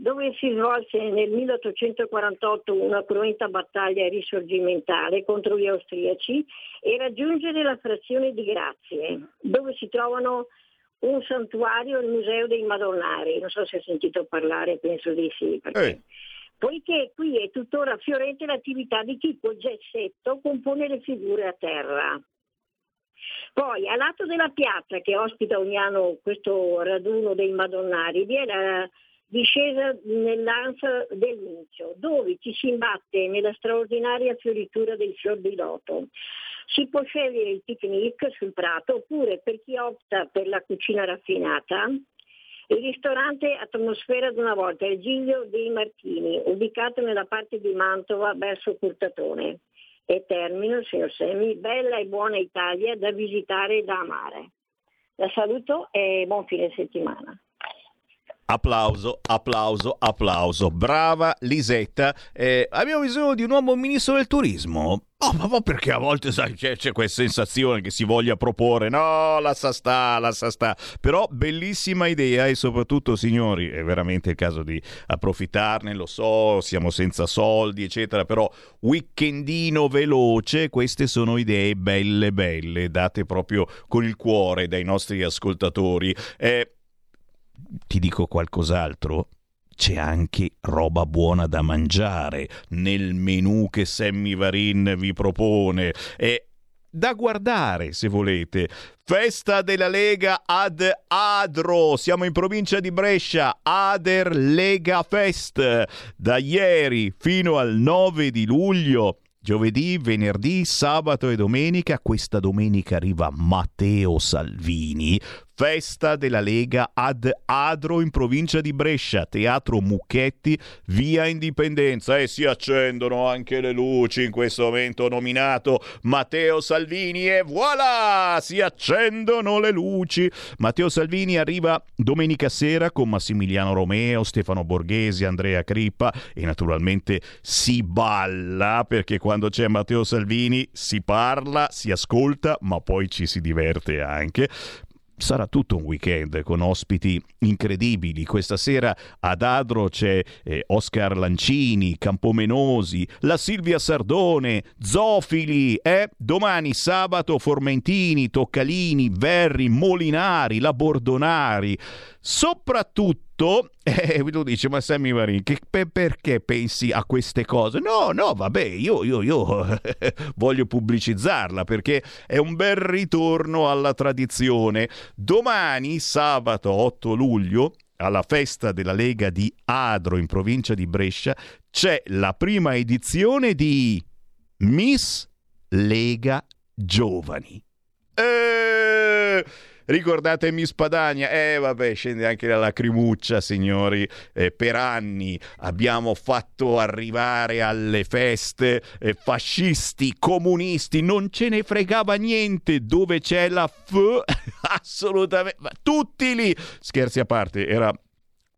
[SPEAKER 14] dove si svolse nel 1848 una cruenta battaglia risorgimentale contro gli austriaci e raggiungere la frazione di Grazie, dove si trovano un santuario, il Museo dei Madonnari. Non so se hai sentito parlare, penso di sì. perché- Poiché qui è tuttora fiorente l'attività di chi col gessetto compone le figure a terra. Poi, a lato della piazza che ospita ogni anno questo raduno dei Madonnari, vi è la discesa nell'ansa del Mincio, dove ci si imbatte nella straordinaria fioritura del fior di loto. Si può scegliere il picnic sul prato oppure per chi opta per la cucina raffinata, il ristorante Atmosfera d'una volta, il Giglio dei Martini, ubicato nella parte di Mantova verso Curtatone. E termino, signor Semi, bella e buona Italia da visitare e da amare. La saluto e buon fine settimana.
[SPEAKER 12] Applauso, applauso, applauso. Brava Lisetta. Eh, abbiamo bisogno di un nuovo ministro del turismo. Oh, ma perché a volte sai, c'è, c'è questa sensazione che si voglia proporre, no, lascia sta, lascia sta. Però bellissima idea e soprattutto, signori, è veramente il caso di approfittarne, lo so, siamo senza soldi, eccetera, però weekendino veloce, queste sono idee belle, belle, date proprio con il cuore dai nostri ascoltatori. Eh, ti dico qualcos'altro? C'è anche roba buona da mangiare nel menù che Sammy Varin vi propone. E da guardare, se volete. Festa della Lega ad Adro. Siamo in provincia di Brescia. Ader Lega Fest. Da ieri fino al 9 di luglio. Giovedì, venerdì, sabato e domenica. Questa domenica arriva Matteo Salvini. Festa della Lega ad Adro in provincia di Brescia, Teatro Mucchetti, via Indipendenza e si accendono anche le luci in questo momento nominato Matteo Salvini e voilà! Si accendono le luci. Matteo Salvini arriva domenica sera con Massimiliano Romeo, Stefano Borghesi, Andrea Crippa e naturalmente si balla perché quando c'è Matteo Salvini si parla, si ascolta, ma poi ci si diverte anche sarà tutto un weekend con ospiti incredibili. Questa sera ad Adro c'è eh, Oscar Lancini, Campomenosi, la Silvia Sardone, Zofili, eh? domani sabato Formentini, Toccalini, Verri, Molinari, la Bordonari. Soprattutto, eh, tu dici, ma Sammy Marin, che, pe- perché pensi a queste cose? No, no, vabbè, io, io, io voglio pubblicizzarla perché è un bel ritorno alla tradizione. Domani, sabato 8 luglio, alla festa della Lega di Adro in provincia di Brescia, c'è la prima edizione di Miss Lega Giovani. Eh, Ricordate Miss Padania? Eh vabbè, scende anche la lacrimuccia, signori. Eh, per anni abbiamo fatto arrivare alle feste eh, fascisti, comunisti, non ce ne fregava niente. Dove c'è la F? Assolutamente. Ma tutti lì. Scherzi a parte, era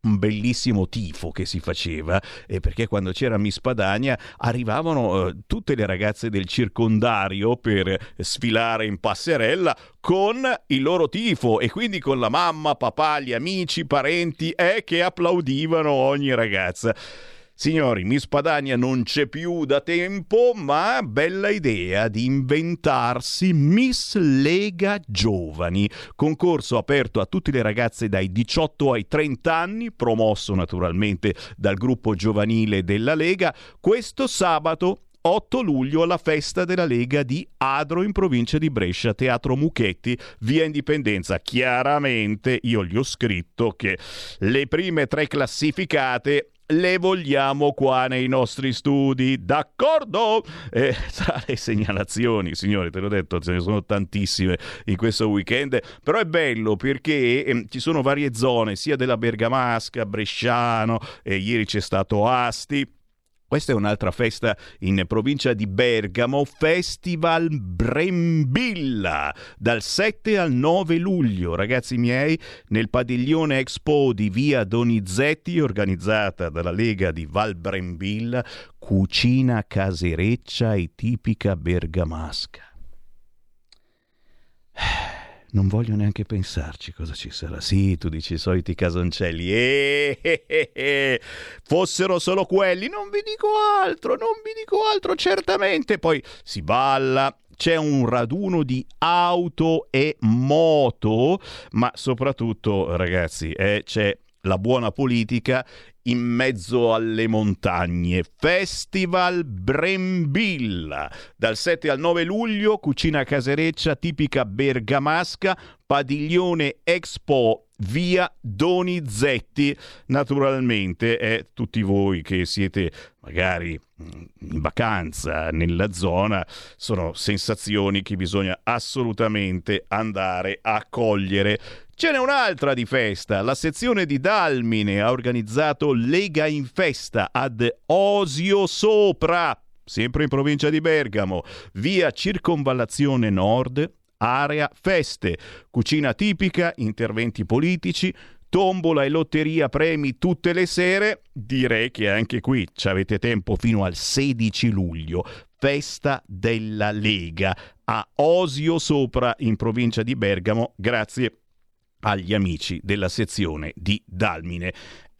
[SPEAKER 12] un bellissimo tifo che si faceva eh, perché quando c'era Miss Padania arrivavano eh, tutte le ragazze del circondario per sfilare in passerella con il loro tifo e quindi con la mamma, papà, gli amici, parenti eh, che applaudivano ogni ragazza. Signori, Miss Padania non c'è più da tempo, ma bella idea di inventarsi Miss Lega Giovani, concorso aperto a tutte le ragazze dai 18 ai 30 anni, promosso naturalmente dal gruppo giovanile della Lega, questo sabato 8 luglio alla festa della Lega di Adro in provincia di Brescia, Teatro Muchetti, via Indipendenza. Chiaramente io gli ho scritto che le prime tre classificate le vogliamo qua nei nostri studi, d'accordo? E tra le segnalazioni, signori, te l'ho detto, ce ne sono tantissime in questo weekend, però è bello perché eh, ci sono varie zone, sia della Bergamasca, Bresciano, e ieri c'è stato Asti, questa è un'altra festa in provincia di Bergamo, Festival Brembilla, dal 7 al 9 luglio, ragazzi miei, nel padiglione Expo di via Donizetti, organizzata dalla Lega di Val Brembilla, cucina casereccia e tipica bergamasca. Non voglio neanche pensarci cosa ci sarà. Sì, tu dici i soliti casoncelli. Eh, eh, eh, eh, Fossero solo quelli. Non vi dico altro, non vi dico altro, certamente. Poi si balla, c'è un raduno di auto e moto, ma soprattutto, ragazzi, eh, c'è la buona politica in mezzo alle montagne. Festival Brembilla. Dal 7 al 9 luglio, cucina casereccia tipica bergamasca, padiglione Expo via Donizetti. Naturalmente, eh, tutti voi che siete magari mm, in vacanza nella zona, sono sensazioni che bisogna assolutamente andare a cogliere. Ce n'è un'altra di festa. La sezione di Dalmine ha organizzato Lega in Festa ad Osio Sopra, sempre in provincia di Bergamo, via Circonvallazione Nord, area feste, cucina tipica, interventi politici, tombola e lotteria premi tutte le sere. Direi che anche qui ci avete tempo fino al 16 luglio. Festa della Lega a Osio Sopra in provincia di Bergamo. Grazie agli amici della sezione di Dalmine.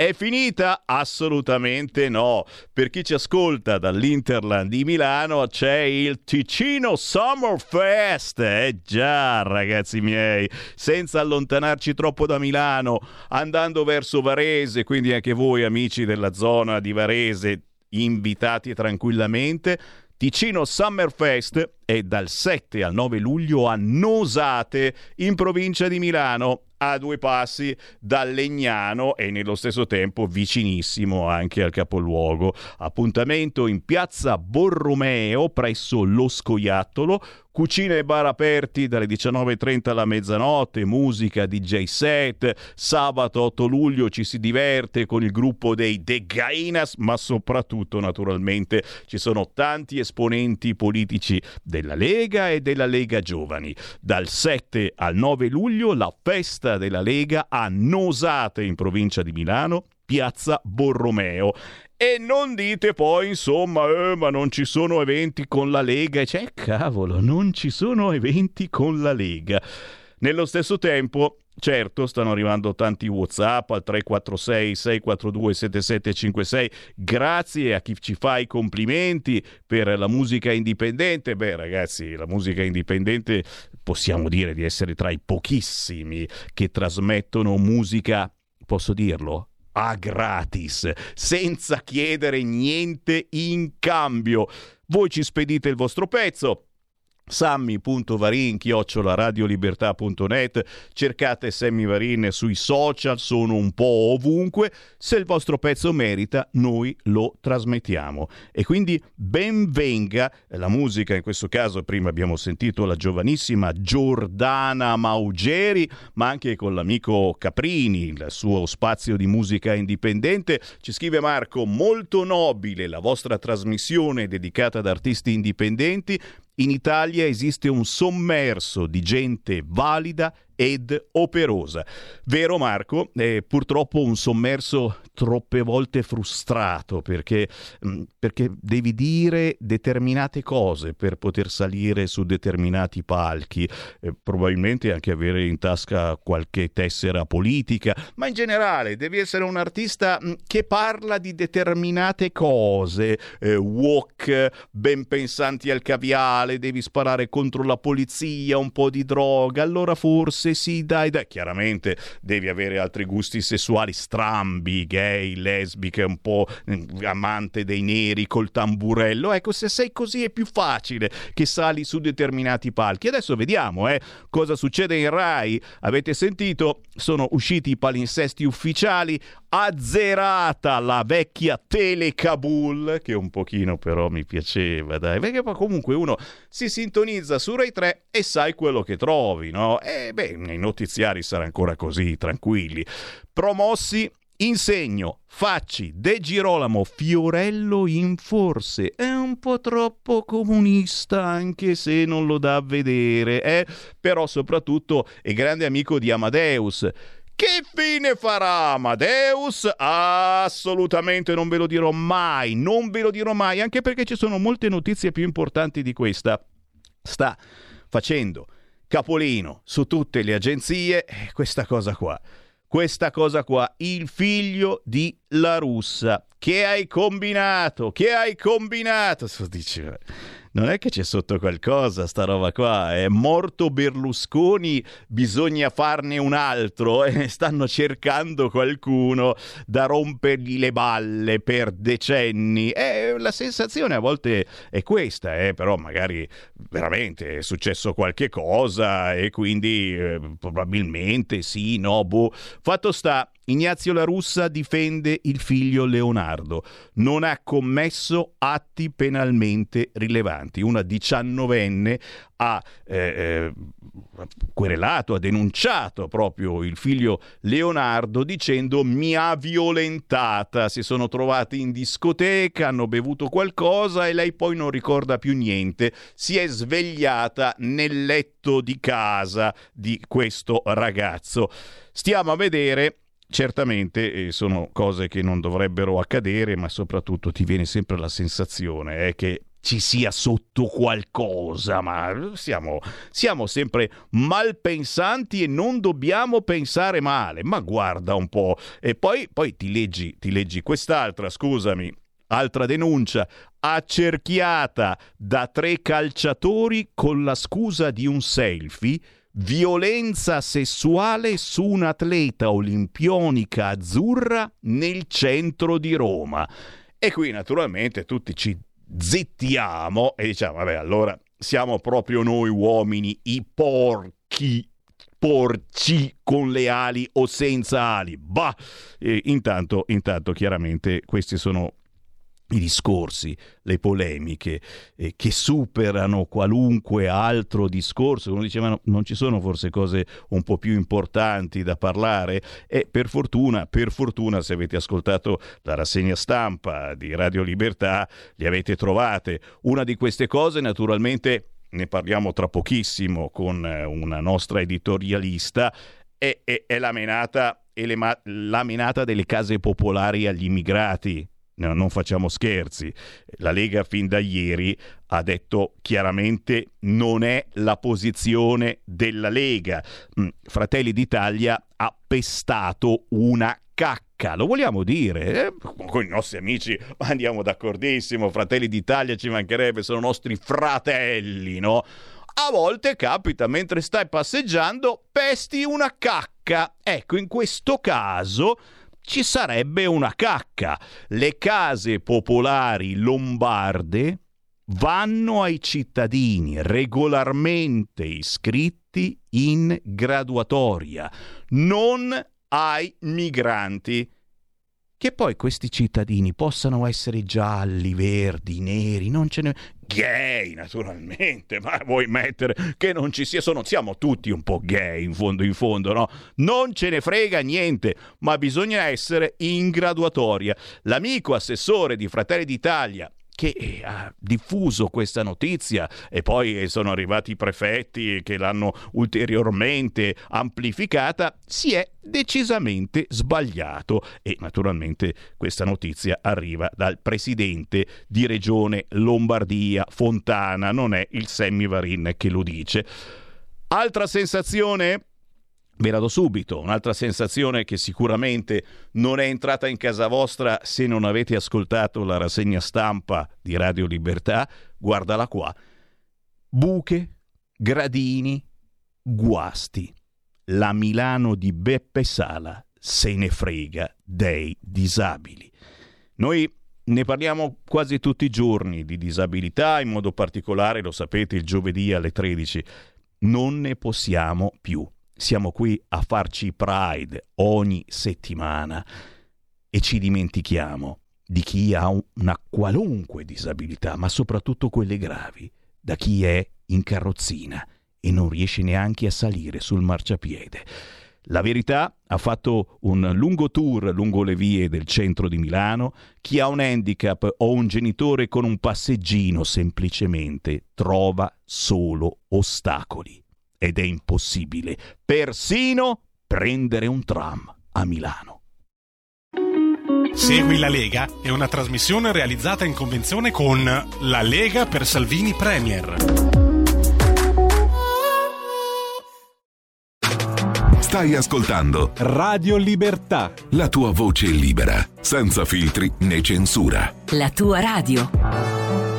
[SPEAKER 12] È finita? Assolutamente no. Per chi ci ascolta dall'Interland di Milano c'è il Ticino Summer Fest. Eh già, ragazzi miei, senza allontanarci troppo da Milano, andando verso Varese, quindi anche voi amici della zona di Varese, invitati tranquillamente. Ticino Summer Fest è dal 7 al 9 luglio a Nosate, in provincia di Milano a due passi dal Legnano e nello stesso tempo vicinissimo anche al capoluogo. Appuntamento in piazza Borromeo presso lo Scoiattolo Cucina e bar aperti dalle 19.30 alla mezzanotte, musica, DJ set. Sabato 8 luglio ci si diverte con il gruppo dei The Gainas, ma soprattutto naturalmente ci sono tanti esponenti politici della Lega e della Lega Giovani. Dal 7 al 9 luglio la festa della Lega a Nosate in provincia di Milano, piazza Borromeo. E non dite poi, insomma, eh, ma non ci sono eventi con la Lega. Cioè, cavolo, non ci sono eventi con la Lega. Nello stesso tempo, certo, stanno arrivando tanti WhatsApp al 346 642 7756. Grazie a chi ci fa i complimenti per la musica indipendente. Beh, ragazzi, la musica indipendente possiamo dire di essere tra i pochissimi che trasmettono musica, posso dirlo, a gratis, senza chiedere niente in cambio. Voi ci spedite il vostro pezzo, sammy.varin radiolibertà.net cercate Sammy Varin sui social sono un po' ovunque. Se il vostro pezzo merita noi lo trasmettiamo. E quindi ben venga la musica in questo caso prima abbiamo sentito la giovanissima Giordana Maugeri ma anche con l'amico Caprini il suo spazio di musica indipendente. Ci scrive Marco molto nobile la vostra trasmissione dedicata ad artisti indipendenti in Italia esiste un sommerso di gente valida ed operosa. Vero Marco? È purtroppo un sommerso troppe volte frustrato perché, mh, perché devi dire determinate cose per poter salire su determinati palchi, eh, probabilmente anche avere in tasca qualche tessera politica, ma in generale devi essere un artista mh, che parla di determinate cose, eh, wok, ben pensanti al caviale, devi sparare contro la polizia, un po' di droga, allora forse sì, dai, dai, chiaramente devi avere altri gusti sessuali strambi, gay, lesbiche, un po' mm, amante dei neri col tamburello. Ecco, se sei così è più facile che sali su determinati palchi. Adesso vediamo eh, cosa succede in Rai. Avete sentito? Sono usciti i palinsesti ufficiali. Azzerata la vecchia Tele Kabul, che un pochino però mi piaceva, dai, perché comunque uno si sintonizza su Rai 3 e sai quello che trovi, no? E beh, nei notiziari sarà ancora così, tranquilli. Promossi Insegno, Facci, De Girolamo, Fiorello in forse. È un po' troppo comunista, anche se non lo dà a vedere, eh? Però soprattutto è grande amico di Amadeus. Che fine farà Amadeus? Assolutamente non ve lo dirò mai, non ve lo dirò mai, anche perché ci sono molte notizie più importanti di questa. Sta facendo capolino su tutte le agenzie questa cosa qua questa cosa qua, il figlio di La Russa. Che hai combinato? Che hai combinato? Dice, non è che c'è sotto qualcosa sta roba qua, è morto Berlusconi, bisogna farne un altro e stanno cercando qualcuno da rompergli le balle per decenni. E la sensazione a volte è questa, eh, però magari veramente è successo qualche cosa e quindi eh, probabilmente sì, no, boh. Fatto sta Ignazio La Russa difende il figlio Leonardo. Non ha commesso atti penalmente rilevanti. Una diciannovenne ha eh, eh, querelato, ha denunciato proprio il figlio Leonardo dicendo mi ha violentata, si sono trovati in discoteca, hanno bevuto qualcosa e lei poi non ricorda più niente, si è svegliata nel letto di casa di questo ragazzo. Stiamo a vedere Certamente eh, sono cose che non dovrebbero accadere, ma soprattutto ti viene sempre la sensazione eh, che ci sia sotto qualcosa, ma siamo, siamo, sempre malpensanti e non dobbiamo pensare male. Ma guarda un po'. E poi, poi ti, leggi, ti leggi quest'altra, scusami. Altra denuncia, accerchiata da tre calciatori con la scusa di un selfie violenza sessuale su un'atleta olimpionica azzurra nel centro di Roma. E qui naturalmente tutti ci zittiamo e diciamo, vabbè, allora siamo proprio noi uomini i porchi porci con le ali o senza ali. Bah! E intanto, intanto, chiaramente, questi sono i discorsi, le polemiche eh, che superano qualunque altro discorso. Uno dice ma no, non ci sono forse cose un po' più importanti da parlare? E per fortuna, per fortuna se avete ascoltato la rassegna stampa di Radio Libertà, le avete trovate. Una di queste cose naturalmente ne parliamo tra pochissimo con eh, una nostra editorialista, è, è, è la, menata, è le, la menata delle case popolari agli immigrati non facciamo scherzi. La Lega fin da ieri ha detto chiaramente non è la posizione della Lega. Mm, Fratelli d'Italia ha pestato una cacca, lo vogliamo dire, eh? con i nostri amici andiamo d'accordissimo, Fratelli d'Italia ci mancherebbe, sono nostri fratelli, no? A volte capita mentre stai passeggiando pesti una cacca. Ecco, in questo caso ci sarebbe una cacca. Le case popolari lombarde vanno ai cittadini regolarmente iscritti in graduatoria, non ai migranti che poi questi cittadini possano essere gialli, verdi, neri, non ce ne... gay naturalmente, ma vuoi mettere che non ci sia, sono, siamo tutti un po' gay in fondo in fondo, no? Non ce ne frega niente, ma bisogna essere in graduatoria. L'amico assessore di Fratelli d'Italia che eh, ha diffuso questa notizia e poi sono arrivati i prefetti che l'hanno ulteriormente amplificata, si è decisamente sbagliato e naturalmente questa notizia arriva dal presidente di regione Lombardia, Fontana, non è il Semivarin che lo dice. Altra sensazione? Ve la do subito, un'altra sensazione che sicuramente non è entrata in casa vostra se non avete ascoltato la rassegna stampa di Radio Libertà, guardala qua. Buche, gradini, guasti. La Milano di Beppe Sala se ne frega dei disabili. Noi ne parliamo quasi tutti i giorni di disabilità, in modo particolare, lo sapete, il giovedì alle 13. Non ne possiamo più siamo qui a farci Pride ogni settimana e ci dimentichiamo di chi ha una qualunque disabilità, ma soprattutto quelle gravi, da chi è in carrozzina e non riesce neanche a salire sul marciapiede. La verità ha fatto un lungo tour lungo le vie del centro di Milano. Chi ha un handicap o un genitore con un passeggino semplicemente trova solo ostacoli ed è impossibile persino prendere un tram a Milano.
[SPEAKER 15] Segui la Lega è una trasmissione realizzata in convenzione con La Lega per Salvini Premier.
[SPEAKER 16] Stai ascoltando
[SPEAKER 11] Radio Libertà.
[SPEAKER 16] la tua voce libera, senza filtri né censura.
[SPEAKER 17] La tua radio.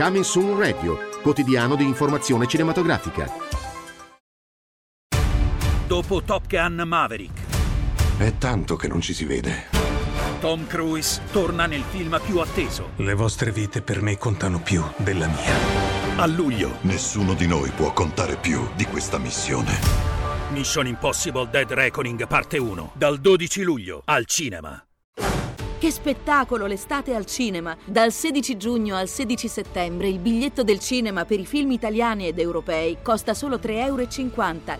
[SPEAKER 18] Coming Soon Radio, quotidiano di informazione cinematografica.
[SPEAKER 19] Dopo Top Gun Maverick,
[SPEAKER 20] È tanto che non ci si vede.
[SPEAKER 19] Tom Cruise torna nel film più atteso.
[SPEAKER 21] Le vostre vite per me contano più della mia.
[SPEAKER 19] A luglio,
[SPEAKER 20] Nessuno di noi può contare più di questa missione.
[SPEAKER 19] Mission Impossible Dead Reckoning parte 1, dal 12 luglio al cinema.
[SPEAKER 22] Che spettacolo l'estate al cinema! Dal 16 giugno al 16 settembre il biglietto del cinema per i film italiani ed europei costa solo 3,50 euro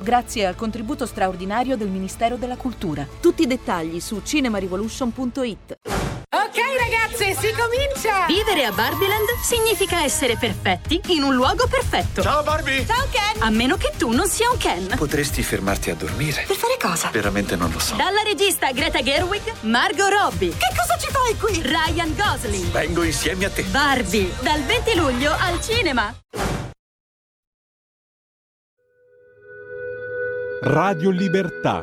[SPEAKER 22] grazie al contributo straordinario del Ministero della Cultura. Tutti i dettagli su cinemarivolution.it.
[SPEAKER 23] Ok ragazze, si comincia!
[SPEAKER 24] Vivere a Barbieland significa essere perfetti in un luogo perfetto.
[SPEAKER 23] Ciao Barbie! Ciao Ken!
[SPEAKER 24] A meno che tu non sia un Ken.
[SPEAKER 25] Potresti fermarti a dormire?
[SPEAKER 24] Per fare cosa?
[SPEAKER 25] Veramente non lo so.
[SPEAKER 24] Dalla regista Greta Gerwig, Margot Robbie.
[SPEAKER 23] Che cosa ci fai qui?
[SPEAKER 24] Ryan Gosling.
[SPEAKER 25] Vengo insieme a te.
[SPEAKER 24] Barbie, dal 20 luglio al cinema.
[SPEAKER 11] Radio Libertà.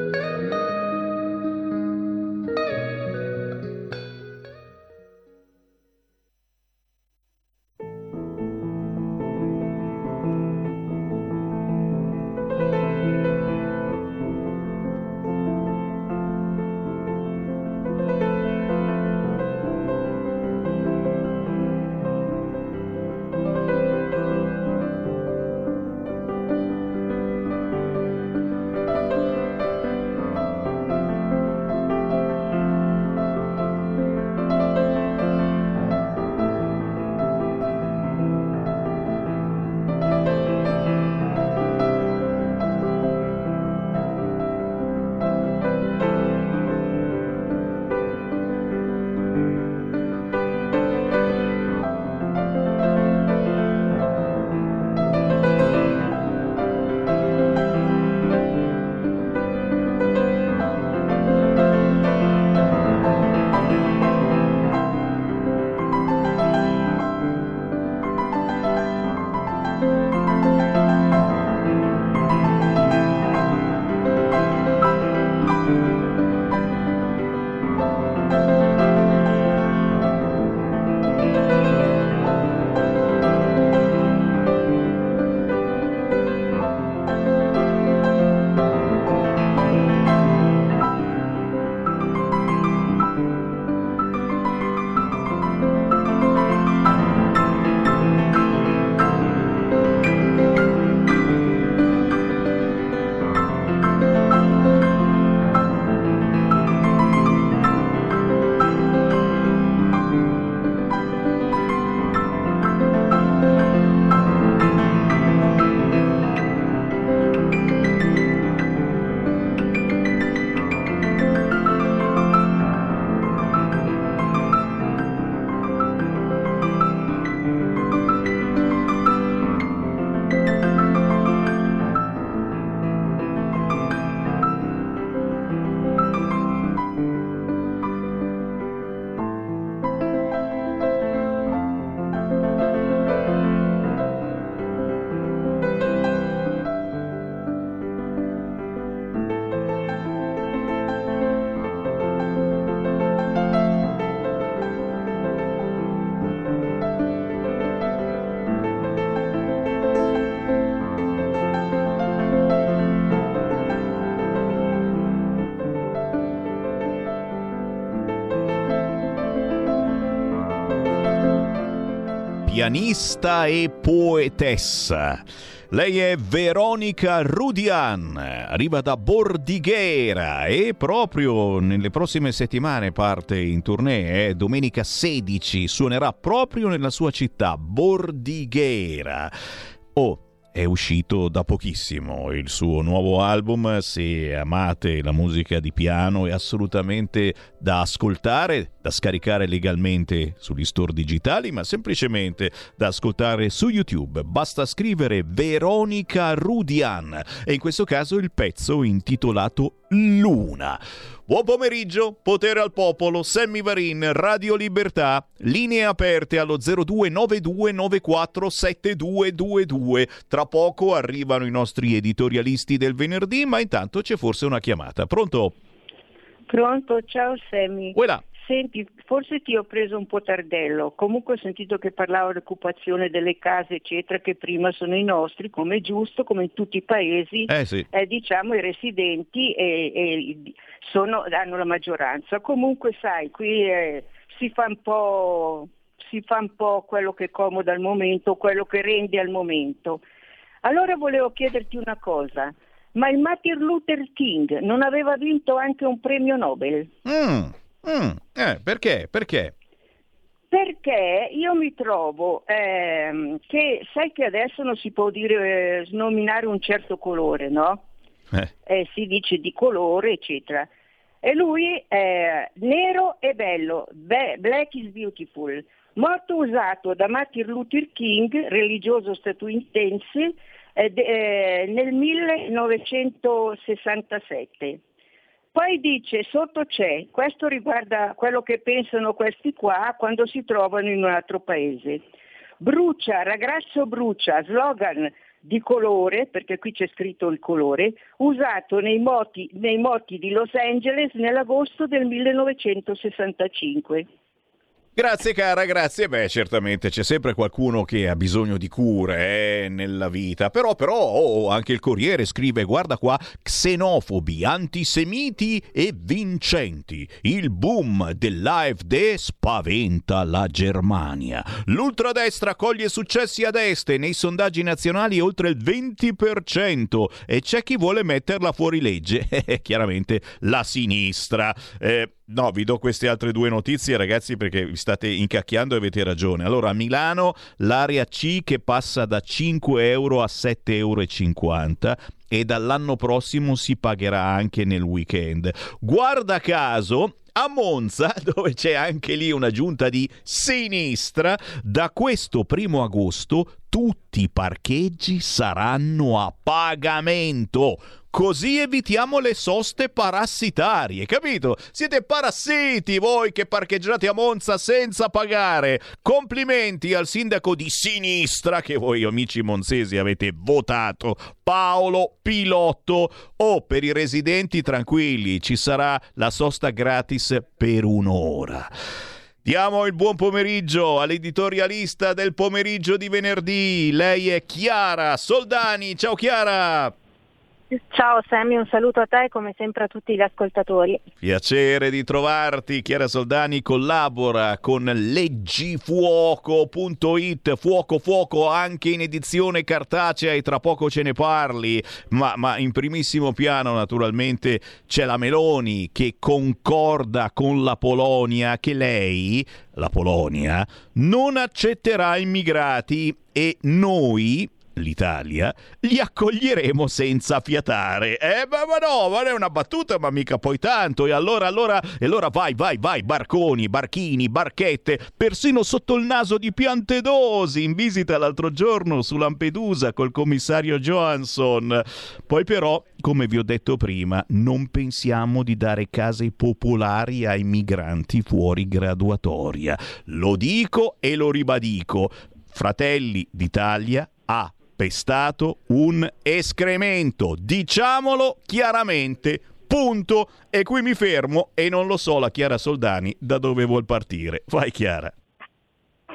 [SPEAKER 12] Pianista e poetessa. Lei è Veronica Rudian, arriva da Bordighera e proprio nelle prossime settimane parte in tournée. Eh? Domenica 16 suonerà proprio nella sua città, Bordighera. Oh, è uscito da pochissimo il suo nuovo album, se amate la musica di piano è assolutamente da ascoltare, da scaricare legalmente sugli store digitali, ma semplicemente da ascoltare su YouTube. Basta scrivere Veronica Rudian e in questo caso il pezzo intitolato Luna. Buon pomeriggio, potere al popolo, Sammy Varin, Radio Libertà, linee aperte allo 0292947222. Tra poco arrivano i nostri editorialisti del venerdì, ma intanto c'è forse una chiamata. Pronto?
[SPEAKER 26] Pronto, ciao Sammy.
[SPEAKER 12] Voilà.
[SPEAKER 26] Senti, forse ti ho preso un po' tardello, comunque ho sentito che parlavo dell'occupazione delle case, eccetera, che prima sono i nostri, come è giusto, come in tutti i paesi,
[SPEAKER 12] eh sì.
[SPEAKER 26] eh, diciamo i residenti e, e sono, hanno la maggioranza. Comunque sai, qui eh, si fa un po' si fa un po' quello che è comodo al momento, quello che rende al momento. Allora volevo chiederti una cosa, ma il Martin Luther King non aveva vinto anche un premio Nobel?
[SPEAKER 12] Mm, mm, eh, perché? Perché?
[SPEAKER 26] Perché io mi trovo ehm, che sai che adesso non si può dire eh, nominare un certo colore, no?
[SPEAKER 12] Eh.
[SPEAKER 26] Eh, si dice di colore, eccetera. E lui è nero e bello, be- black is beautiful, molto usato da Martin Luther King, religioso statunitense, eh, de- eh, nel 1967. Poi dice, sotto c'è, questo riguarda quello che pensano questi qua quando si trovano in un altro paese. Brucia, ragazzo brucia, slogan di colore, perché qui c'è scritto il colore, usato nei moti, nei moti di Los Angeles nell'agosto del 1965.
[SPEAKER 12] Grazie cara, grazie. Beh, certamente c'è sempre qualcuno che ha bisogno di cure eh, nella vita. Però, però, oh, anche il Corriere scrive, guarda qua, xenofobi, antisemiti e vincenti. Il boom dell'AfD spaventa la Germania. L'ultradestra coglie successi ad est nei sondaggi nazionali oltre il 20% e c'è chi vuole metterla fuori legge. Chiaramente la sinistra. Eh, No, vi do queste altre due notizie, ragazzi, perché vi state incacchiando e avete ragione. Allora, a Milano l'area C che passa da 5 euro a 7,50 euro e dall'anno prossimo si pagherà anche nel weekend. Guarda caso, a Monza, dove c'è anche lì una giunta di sinistra, da questo primo agosto tutti i parcheggi saranno a pagamento. Così evitiamo le soste parassitarie, capito? Siete parassiti voi che parcheggiate a Monza senza pagare. Complimenti al sindaco di sinistra che voi amici monzesi avete votato, Paolo Pilotto. O per i residenti tranquilli, ci sarà la sosta gratis per un'ora. Diamo il buon pomeriggio all'editorialista del pomeriggio di venerdì. Lei è Chiara Soldani. Ciao Chiara!
[SPEAKER 27] Ciao Sammy, un saluto a te come sempre a tutti gli ascoltatori.
[SPEAKER 12] Piacere di trovarti. Chiara Soldani collabora con leggifuoco.it, fuoco fuoco anche in edizione cartacea e tra poco ce ne parli, ma, ma in primissimo piano naturalmente c'è la Meloni che concorda con la Polonia che lei, la Polonia, non accetterà immigrati e noi l'Italia, li accoglieremo senza fiatare. Eh, ma, ma no, ma non è una battuta, ma mica poi tanto. E allora, allora, e allora vai, vai, vai, barconi, barchini, barchette, persino sotto il naso di Piantedosi, in visita l'altro giorno su Lampedusa col commissario Johansson. Poi però, come vi ho detto prima, non pensiamo di dare case popolari ai migranti fuori graduatoria. Lo dico e lo ribadico. Fratelli d'Italia ha pestato un escremento. Diciamolo chiaramente. Punto. E qui mi fermo e non lo so la Chiara Soldani da dove vuol partire. Vai Chiara.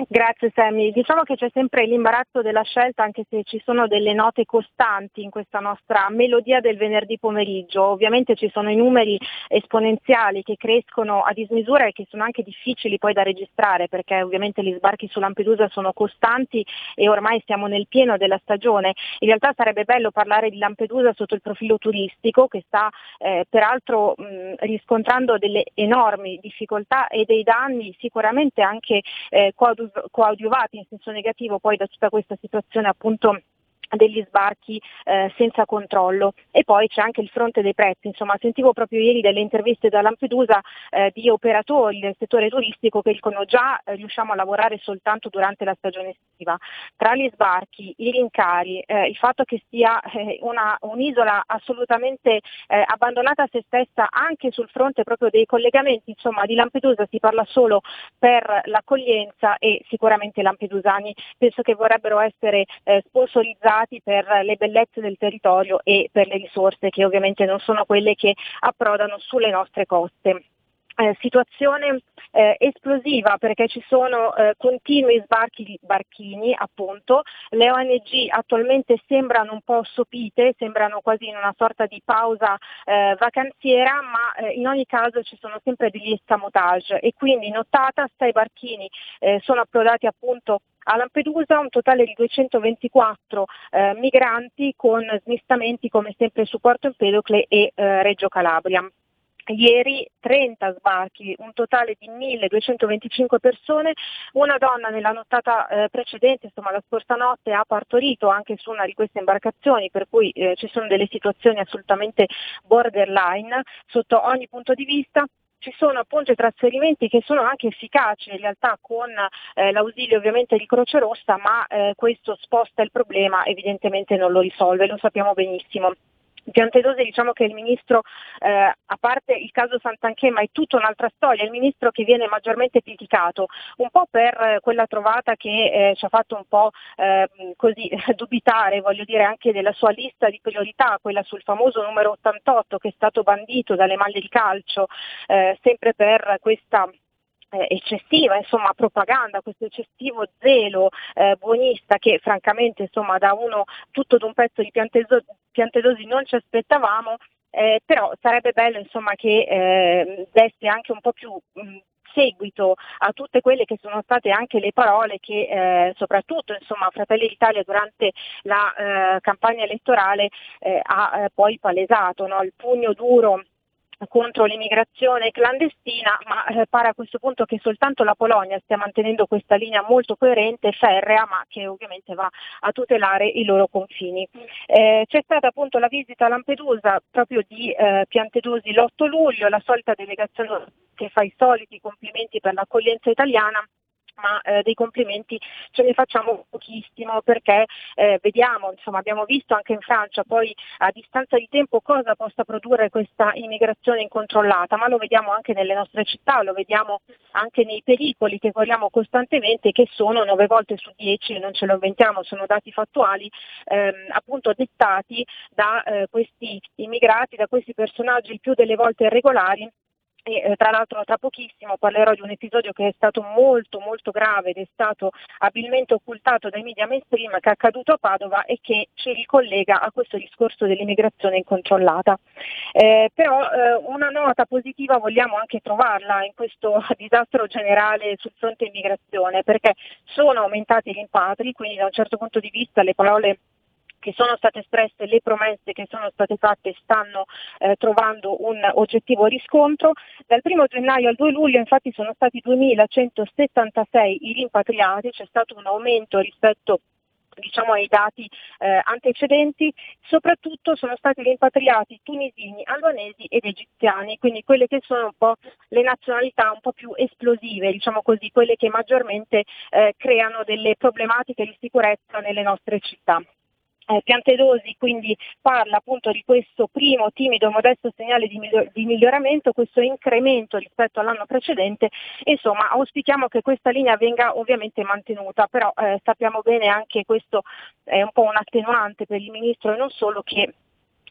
[SPEAKER 27] Grazie Sammy. Diciamo che c'è sempre l'imbarazzo della scelta anche se ci sono delle note costanti in questa nostra melodia del venerdì pomeriggio. Ovviamente ci sono i numeri esponenziali che crescono a dismisura e che sono anche difficili poi da registrare perché ovviamente gli sbarchi su Lampedusa sono costanti e ormai siamo nel pieno della stagione. In realtà sarebbe bello parlare di Lampedusa sotto il profilo turistico che sta eh, peraltro mh, riscontrando delle enormi difficoltà e dei danni sicuramente anche eh, coadiuvati in senso negativo poi da tutta questa situazione appunto degli sbarchi eh, senza controllo e poi c'è anche il fronte dei prezzi, insomma sentivo proprio ieri delle interviste da Lampedusa eh, di operatori del settore turistico che dicono già eh, riusciamo a lavorare soltanto durante la stagione estiva. Tra gli sbarchi, i rincari, eh, il fatto che sia eh, una, un'isola assolutamente eh, abbandonata a se stessa anche sul fronte proprio dei collegamenti, insomma di Lampedusa si parla solo per l'accoglienza e sicuramente i lampedusani penso che vorrebbero essere sponsorizzati utilizzati per le bellezze del territorio e per le risorse che ovviamente non sono quelle che approdano sulle nostre coste. Eh, situazione eh, esplosiva perché ci sono eh, continui sbarchi di barchini appunto, le ONG attualmente sembrano un po' sopite, sembrano quasi in una sorta di pausa eh, vacanziera ma eh, in ogni caso ci sono sempre degli escamotage e quindi notata sei barchini eh, sono approdati appunto a Lampedusa un totale di 224 eh, migranti con smistamenti come sempre su Porto Empedocle e eh, Reggio Calabria. Ieri 30 sbarchi, un totale di 1225 persone, una donna nella nottata eh, precedente, insomma la scorsa notte, ha partorito anche su una di queste imbarcazioni, per cui eh, ci sono delle situazioni assolutamente borderline sotto ogni punto di vista ci sono appunto i trasferimenti che sono anche efficaci in realtà con eh, l'ausilio ovviamente di Croce Rossa, ma eh, questo sposta il problema, evidentemente non lo risolve, lo sappiamo benissimo. Piantedosi diciamo che il ministro, eh, a parte il caso Sant'Anché, ma è tutta un'altra storia, il ministro che viene maggiormente criticato, un po' per eh, quella trovata che eh, ci ha fatto un po' eh, così dubitare, voglio dire, anche della sua lista di priorità, quella sul famoso numero 88 che è stato bandito dalle maglie di calcio, eh, sempre per questa eh, eccessiva insomma, propaganda, questo eccessivo zelo eh, buonista che francamente insomma, da uno tutto d'un pezzo di Piantedosi, Piantedosi non ci aspettavamo, eh, però sarebbe bello insomma, che eh, desse anche un po' più mh, seguito a tutte quelle che sono state anche le parole che eh, soprattutto insomma, Fratelli d'Italia durante la eh, campagna elettorale eh, ha eh, poi palesato, no? il pugno duro contro l'immigrazione clandestina, ma eh, pare a questo punto che soltanto la Polonia stia mantenendo questa linea molto coerente ferrea, ma che ovviamente va a tutelare i loro confini. Eh, c'è stata appunto la visita a Lampedusa proprio di eh, Piantedosi l'8 luglio, la solita delegazione che fa i soliti complimenti per l'accoglienza italiana ma eh, dei complimenti ce ne facciamo pochissimo perché eh, vediamo, insomma abbiamo visto anche in Francia poi a distanza di tempo cosa possa produrre questa immigrazione incontrollata, ma lo vediamo anche nelle nostre città, lo vediamo anche nei pericoli che corriamo costantemente che sono 9 volte su 10, non ce lo inventiamo, sono dati fattuali, ehm, appunto dettati da eh, questi immigrati, da questi personaggi il più delle volte irregolari e, eh, tra l'altro tra pochissimo parlerò di un episodio che è stato molto molto grave ed è stato abilmente occultato dai media mainstream che è accaduto a Padova e che ci ricollega a questo discorso dell'immigrazione incontrollata. Eh, però eh, una nota positiva vogliamo anche trovarla in questo disastro generale sul fronte immigrazione perché sono aumentati gli rimpatri, quindi da un certo punto di vista le parole che sono state espresse, le promesse che sono state fatte stanno eh, trovando un oggettivo riscontro. Dal 1 gennaio al 2 luglio infatti sono stati 2.176 i rimpatriati, c'è stato un aumento rispetto diciamo, ai dati eh, antecedenti, soprattutto sono stati rimpatriati tunisini, albanesi ed egiziani, quindi quelle che sono un po' le nazionalità un po' più esplosive, diciamo così, quelle che maggiormente eh, creano delle problematiche di sicurezza nelle nostre città. Eh, Piantedosi quindi parla appunto di questo primo timido modesto segnale di, miglior- di, miglioramento, questo incremento rispetto all'anno precedente, insomma auspichiamo che questa linea venga ovviamente mantenuta, però eh, sappiamo bene anche questo è un po' un attenuante per il Ministro e non solo che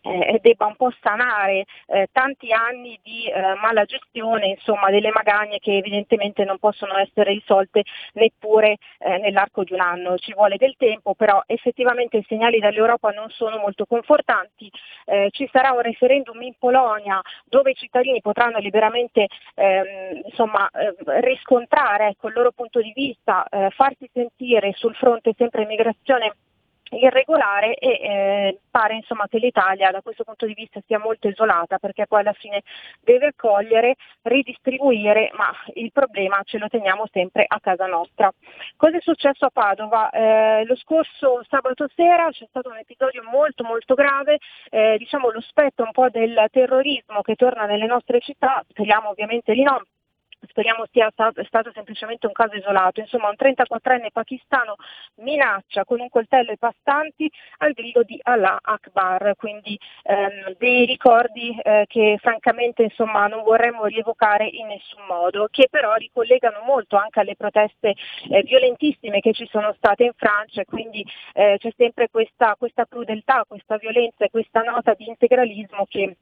[SPEAKER 27] eh, debba un po' sanare eh, tanti anni di eh, mala gestione, insomma delle magagne che evidentemente non possono essere risolte neppure eh, nell'arco di un anno. Ci vuole del tempo, però effettivamente i segnali dall'Europa non sono molto confortanti. Eh, ci sarà un referendum in Polonia dove i cittadini potranno liberamente ehm, insomma, eh, riscontrare ecco, il loro punto di vista, farsi sentire sul fronte sempre immigrazione irregolare e eh, pare insomma, che l'Italia da questo punto di vista sia molto isolata perché poi alla fine deve accogliere, ridistribuire, ma il problema ce lo teniamo sempre a casa nostra. Cosa è successo a Padova? Eh, lo scorso sabato sera c'è stato un episodio molto molto grave, eh, diciamo lo spettro un po' del terrorismo che torna nelle nostre città, speriamo ovviamente di no, speriamo sia stato semplicemente un caso isolato. Insomma, un 34enne pakistano minaccia con un coltello i passanti al grido di Allah Akbar, quindi ehm, dei ricordi eh, che francamente insomma, non vorremmo rievocare in nessun modo, che però ricollegano molto anche alle proteste eh, violentissime che ci sono state in Francia quindi eh, c'è sempre questa, questa crudeltà, questa violenza e questa nota di integralismo che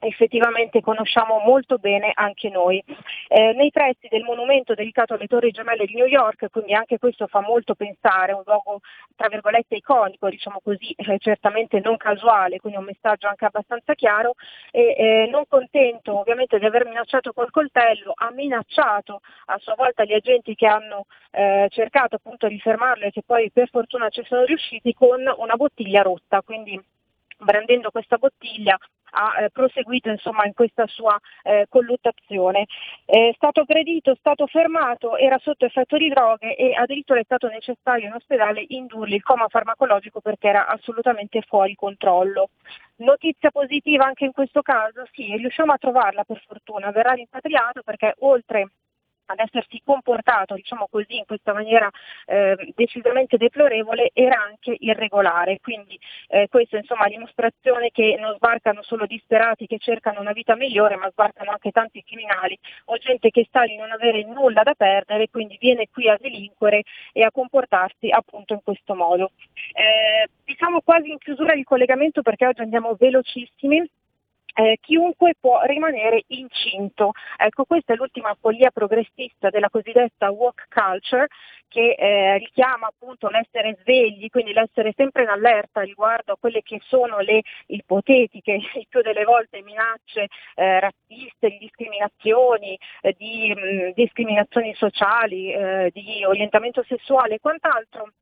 [SPEAKER 27] effettivamente conosciamo molto bene anche noi. Eh, nei pressi del monumento dedicato alle Torri Gemelle di New York, quindi anche questo fa molto pensare, un luogo tra virgolette iconico, diciamo così, eh, certamente non casuale, quindi un messaggio anche abbastanza chiaro, e eh, non contento ovviamente di aver minacciato col coltello, ha minacciato a sua volta gli agenti che hanno eh, cercato appunto di fermarlo e che poi per fortuna ci sono riusciti con una bottiglia rotta, quindi brandendo questa bottiglia ha eh, proseguito insomma, in questa sua eh, colluttazione. È stato aggredito, è stato fermato, era sotto effetto di droghe e addirittura è stato necessario in ospedale indurgli il coma farmacologico perché era assolutamente fuori controllo. Notizia positiva anche in questo caso, sì, riusciamo a trovarla per fortuna, verrà rimpatriato perché oltre ad essersi comportato diciamo così, in questa maniera eh, decisamente deplorevole era anche irregolare. Quindi eh, questa insomma è dimostrazione che non sbarcano solo disperati che cercano una vita migliore, ma sbarcano anche tanti criminali o gente che sta di non avere nulla da perdere, quindi viene qui a delinquere e a comportarsi appunto in questo modo. Eh, diciamo quasi in chiusura di collegamento perché oggi andiamo velocissimi eh, chiunque può rimanere incinto. Ecco, questa è l'ultima follia progressista della cosiddetta walk culture che eh, richiama appunto l'essere svegli, quindi l'essere sempre in allerta riguardo a quelle che sono le ipotetiche, il più delle volte minacce eh, razziste, di discriminazioni, eh, di mh, mm, discriminazioni sociali, eh, di orientamento sessuale e quant'altro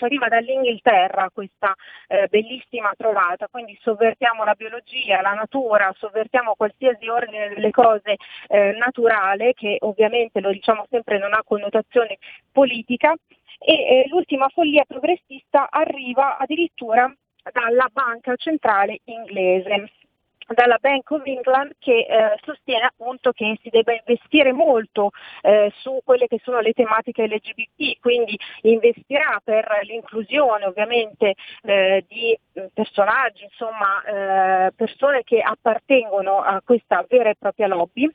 [SPEAKER 27] ci arriva dall'Inghilterra questa eh, bellissima trovata, quindi sovvertiamo la biologia, la natura, sovvertiamo qualsiasi ordine delle cose eh, naturale, che ovviamente lo diciamo sempre non ha connotazione politica, e eh, l'ultima follia progressista arriva addirittura dalla banca centrale inglese dalla Bank of England che eh, sostiene appunto che si debba investire molto eh, su quelle che sono le tematiche LGBT, quindi investirà per l'inclusione ovviamente eh, di eh, personaggi, insomma eh, persone che appartengono a questa vera e propria lobby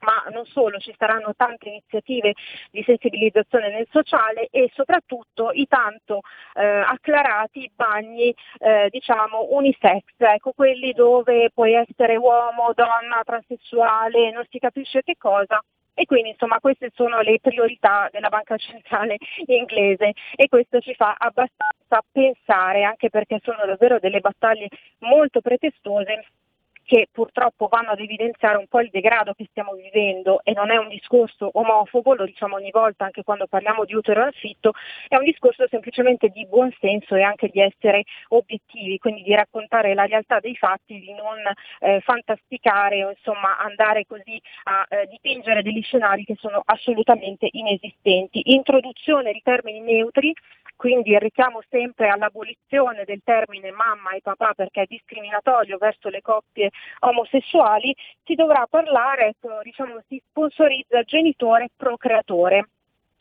[SPEAKER 27] ma non solo, ci saranno tante iniziative di sensibilizzazione nel sociale e soprattutto i tanto eh, acclarati bagni eh, diciamo unisex, ecco quelli dove puoi essere uomo, donna, transessuale, non si capisce che cosa, e quindi insomma queste sono le priorità della banca centrale inglese e questo ci fa abbastanza pensare anche perché sono davvero delle battaglie molto pretestose che purtroppo vanno ad evidenziare un po' il degrado che stiamo vivendo e non è un discorso omofobo, lo diciamo ogni volta anche quando parliamo di utero affitto, è un discorso semplicemente di buonsenso e anche di essere obiettivi, quindi di raccontare la realtà dei fatti, di non eh, fantasticare o insomma andare così a eh, dipingere degli scenari che sono assolutamente inesistenti. Introduzione di termini neutri quindi richiamo sempre all'abolizione del termine mamma e papà perché è discriminatorio verso le coppie omosessuali, si dovrà parlare, ecco, diciamo, si sponsorizza genitore procreatore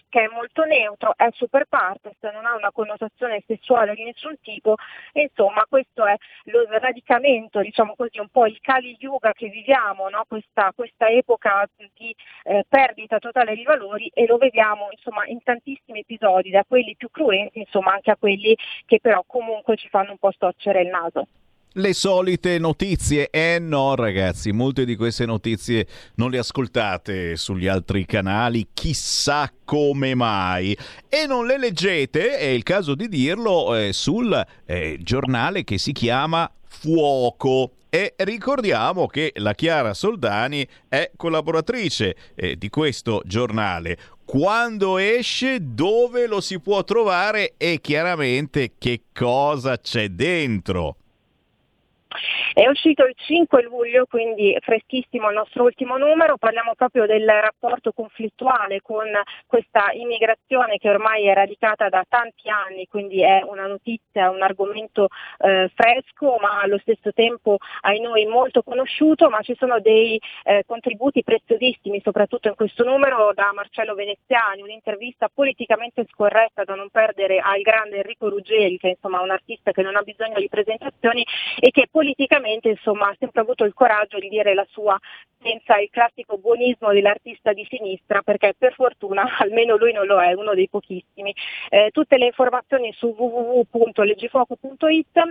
[SPEAKER 27] che è molto neutro, è super partes, non ha una connotazione sessuale di nessun tipo insomma questo è lo sradicamento, diciamo così, un po' il Kali Yuga che viviamo, no? questa, questa, epoca di eh, perdita totale di valori e lo vediamo insomma, in tantissimi episodi, da quelli più cruenti insomma, anche a quelli che però comunque ci fanno un po' storcere il naso.
[SPEAKER 12] Le solite notizie. Eh no, ragazzi, molte di queste notizie non le ascoltate sugli altri canali, chissà come mai. E non le leggete, è il caso di dirlo, eh, sul eh, giornale che si chiama Fuoco. E ricordiamo che la Chiara Soldani è collaboratrice eh, di questo giornale. Quando esce, dove lo si può trovare e chiaramente che cosa c'è dentro.
[SPEAKER 27] È uscito il 5 luglio, quindi freschissimo il nostro ultimo numero, parliamo proprio del rapporto conflittuale con questa immigrazione che ormai è radicata da tanti anni, quindi è una notizia, un argomento eh, fresco ma allo stesso tempo ai noi molto conosciuto, ma ci sono dei eh, contributi preziosissimi, soprattutto in questo numero da Marcello Veneziani, un'intervista politicamente scorretta da non perdere al grande Enrico Ruggeri, che è insomma un artista che non ha bisogno di presentazioni e che politicamente insomma, ha sempre avuto il coraggio di dire la sua senza il classico buonismo dell'artista di sinistra, perché per fortuna almeno lui non lo è, uno dei pochissimi. Eh, tutte le informazioni su www.leggifuoco.it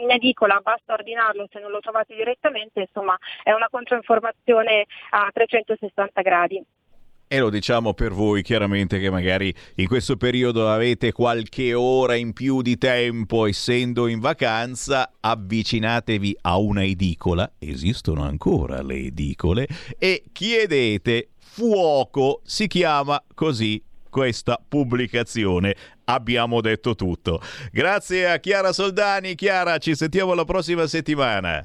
[SPEAKER 27] in edicola, basta ordinarlo se non lo trovate direttamente, insomma è una controinformazione a 360 gradi.
[SPEAKER 12] E lo diciamo per voi chiaramente che magari in questo periodo avete qualche ora in più di tempo essendo in vacanza, avvicinatevi a una edicola, esistono ancora le edicole, e chiedete fuoco, si chiama così questa pubblicazione. Abbiamo detto tutto. Grazie a Chiara Soldani. Chiara, ci sentiamo la prossima settimana.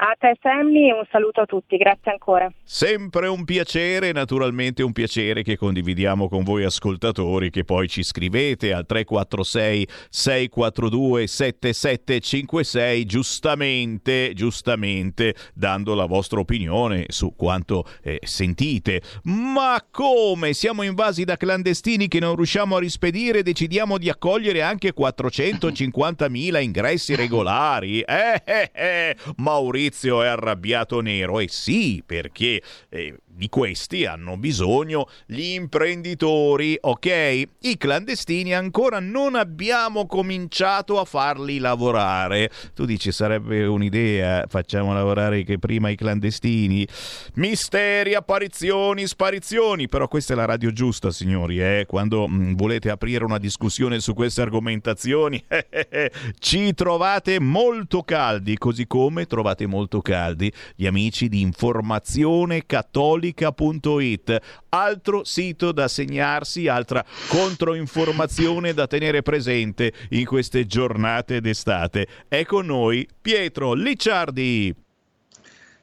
[SPEAKER 27] A te Sammy e un saluto a tutti, grazie ancora.
[SPEAKER 12] Sempre un piacere, naturalmente un piacere che condividiamo con voi ascoltatori che poi ci scrivete al 346 642 7756 giustamente, giustamente dando la vostra opinione su quanto eh, sentite. Ma come siamo invasi da clandestini che non riusciamo a rispedire decidiamo di accogliere anche 450.000 ingressi regolari? Eh, eh, eh. Maurizio Maurizio è arrabbiato nero e sì, perché eh, di questi hanno bisogno gli imprenditori, ok? I clandestini ancora non abbiamo cominciato a farli lavorare. Tu dici sarebbe un'idea, facciamo lavorare che prima i clandestini. Misteri, apparizioni, sparizioni, però questa è la radio giusta, signori, eh? Quando mh, mm, volete aprire una discussione su queste argomentazioni, ci trovate molto caldi, così come trovate molto caldi gli amici di informazione cattolica cattolica.it, altro sito da segnarsi, altra controinformazione da tenere presente in queste giornate d'estate. È con noi Pietro Licciardi.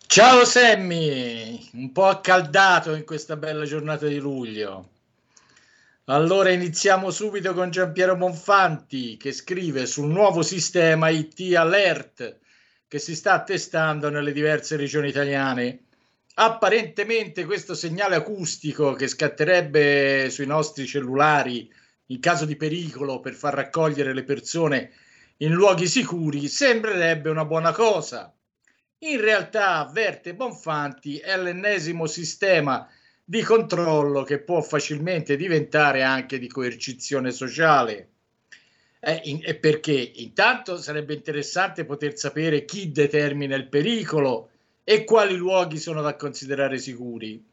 [SPEAKER 28] Ciao Sammy, un po' accaldato in questa bella giornata di luglio. Allora iniziamo subito con Giampiero Monfanti che scrive sul nuovo sistema IT Alert che si sta testando nelle diverse regioni italiane apparentemente questo segnale acustico che scatterebbe sui nostri cellulari in caso di pericolo per far raccogliere le persone in luoghi sicuri sembrerebbe una buona cosa. In realtà, avverte Bonfanti, è l'ennesimo sistema di controllo che può facilmente diventare anche di coercizione sociale. Eh, in, e perché? Intanto sarebbe interessante poter sapere chi determina il pericolo e quali luoghi sono da considerare sicuri.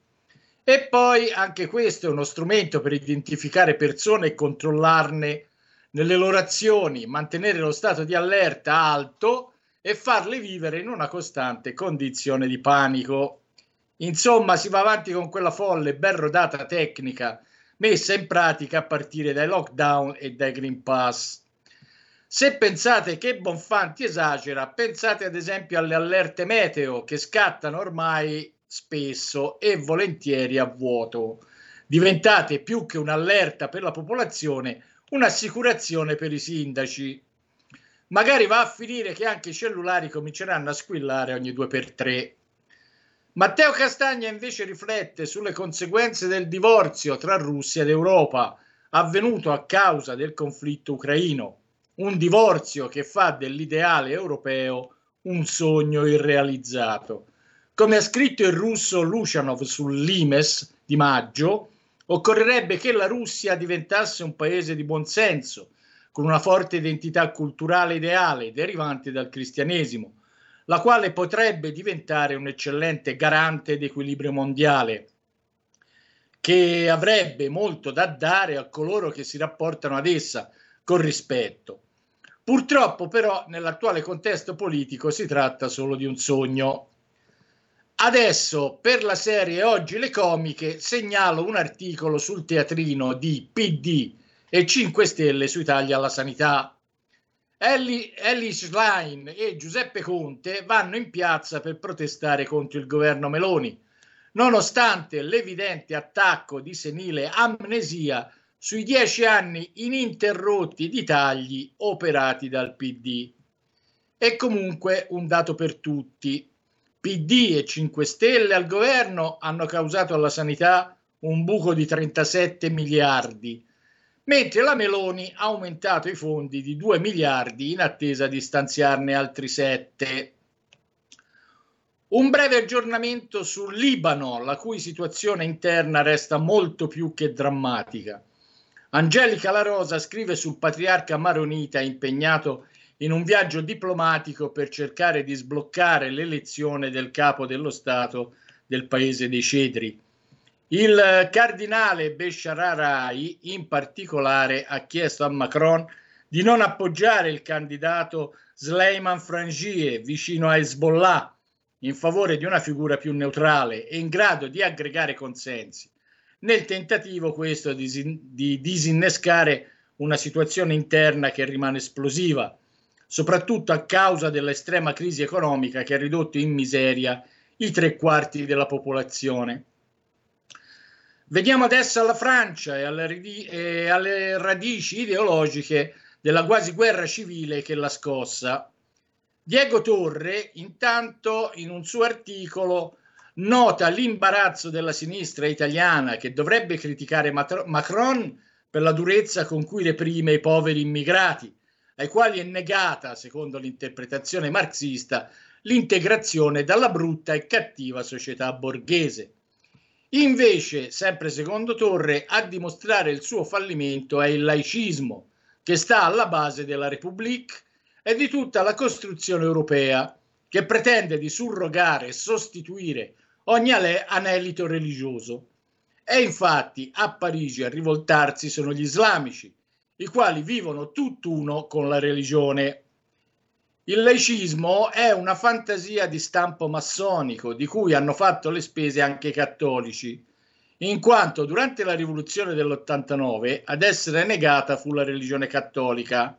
[SPEAKER 28] E poi anche questo è uno strumento per identificare persone e controllarne nelle loro azioni, mantenere lo stato di allerta alto e farle vivere in una costante condizione di panico. Insomma, si va avanti con quella folle, ben rodata tecnica messa in pratica a partire dai lockdown e dai Green Pass. Se pensate che Bonfanti esagera, pensate ad esempio alle allerte meteo che scattano ormai spesso e volentieri a vuoto. Diventate più che un'allerta per la popolazione, un'assicurazione per i sindaci. Magari va a finire che anche i cellulari cominceranno a squillare ogni due per tre. Matteo Castagna invece riflette sulle conseguenze del divorzio tra Russia ed Europa, avvenuto a causa del conflitto ucraino un divorzio che fa dell'ideale europeo un sogno irrealizzato. Come ha scritto il russo Lucianov sull'Imes di maggio, occorrerebbe che la Russia diventasse un paese di buonsenso, con una forte identità culturale ideale derivante dal cristianesimo, la quale potrebbe diventare un eccellente garante d'equilibrio mondiale, che avrebbe molto da dare a coloro che si rapportano ad essa con rispetto. Purtroppo però nell'attuale contesto politico si tratta solo di un sogno. Adesso per la serie Oggi le comiche segnalo un articolo sul teatrino di PD e 5 Stelle su Italia alla sanità. Ellie, Ellie Schlein e Giuseppe Conte vanno in piazza per protestare contro il governo Meloni, nonostante l'evidente attacco di senile amnesia sui dieci anni ininterrotti di tagli operati dal PD. È comunque un dato per tutti. PD e 5 Stelle al governo hanno causato alla sanità un buco di 37 miliardi, mentre la Meloni ha aumentato i fondi di 2 miliardi in attesa di stanziarne altri 7. Un breve aggiornamento sul Libano, la cui situazione interna resta molto più che drammatica. Angelica La Rosa scrive sul patriarca maronita impegnato in un viaggio diplomatico per cercare di sbloccare l'elezione del capo dello Stato del paese dei cedri. Il cardinale Besharai in particolare ha chiesto a Macron di non appoggiare il candidato Sleiman Frangie vicino a Hezbollah in favore di una figura più neutrale e in grado di aggregare consensi nel tentativo questo di, di disinnescare una situazione interna che rimane esplosiva, soprattutto a causa dell'estrema crisi economica che ha ridotto in miseria i tre quarti della popolazione. Veniamo adesso alla Francia e alle, e alle radici ideologiche della quasi guerra civile che l'ha scossa. Diego Torre, intanto, in un suo articolo nota l'imbarazzo della sinistra italiana che dovrebbe criticare Macron per la durezza con cui reprime i poveri immigrati, ai quali è negata, secondo l'interpretazione marxista, l'integrazione dalla brutta e cattiva società borghese. Invece, sempre secondo Torre, a dimostrare il suo fallimento è il laicismo, che sta alla base della Repubblica e di tutta la costruzione europea, che pretende di surrogare e sostituire ogni anelito religioso. E infatti a Parigi a rivoltarsi sono gli islamici, i quali vivono tutt'uno con la religione. Il laicismo è una fantasia di stampo massonico di cui hanno fatto le spese anche i cattolici, in quanto durante la rivoluzione dell'89 ad essere negata fu la religione cattolica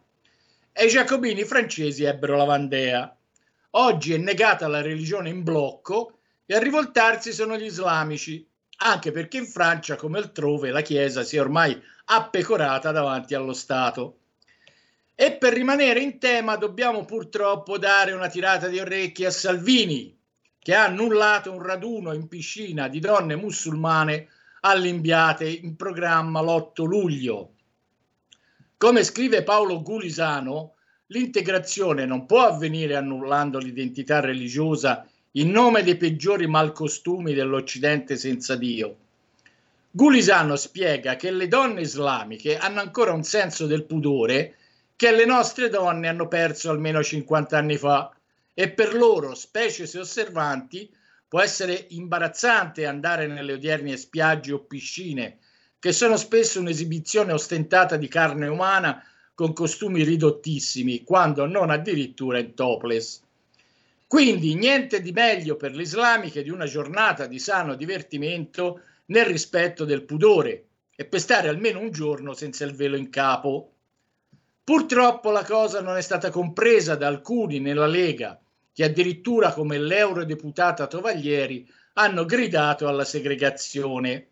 [SPEAKER 28] e i giacobini francesi ebbero la Vandea. Oggi è negata la religione in blocco e a rivoltarsi sono gli islamici, anche perché in Francia, come altrove, la Chiesa si è ormai appecorata davanti allo Stato. E per rimanere in tema dobbiamo purtroppo dare una tirata di orecchie a Salvini, che ha annullato un raduno in piscina di donne musulmane all'Imbiate in programma l'8 luglio. Come scrive Paolo Gulisano, l'integrazione non può avvenire annullando l'identità religiosa in nome dei peggiori malcostumi dell'Occidente senza Dio. Gulisano spiega che le donne islamiche hanno ancora un senso del pudore che le nostre donne hanno perso almeno 50 anni fa e per loro, specie se osservanti, può essere imbarazzante andare nelle odierne spiagge o piscine, che sono spesso un'esibizione ostentata di carne umana con costumi ridottissimi, quando non addirittura in topless. Quindi niente di meglio per l'Islami che di una giornata di sano divertimento nel rispetto del pudore e per stare almeno un giorno senza il velo in capo. Purtroppo la cosa non è stata compresa da alcuni nella Lega, che addirittura come l'eurodeputata Tovaglieri hanno gridato alla segregazione.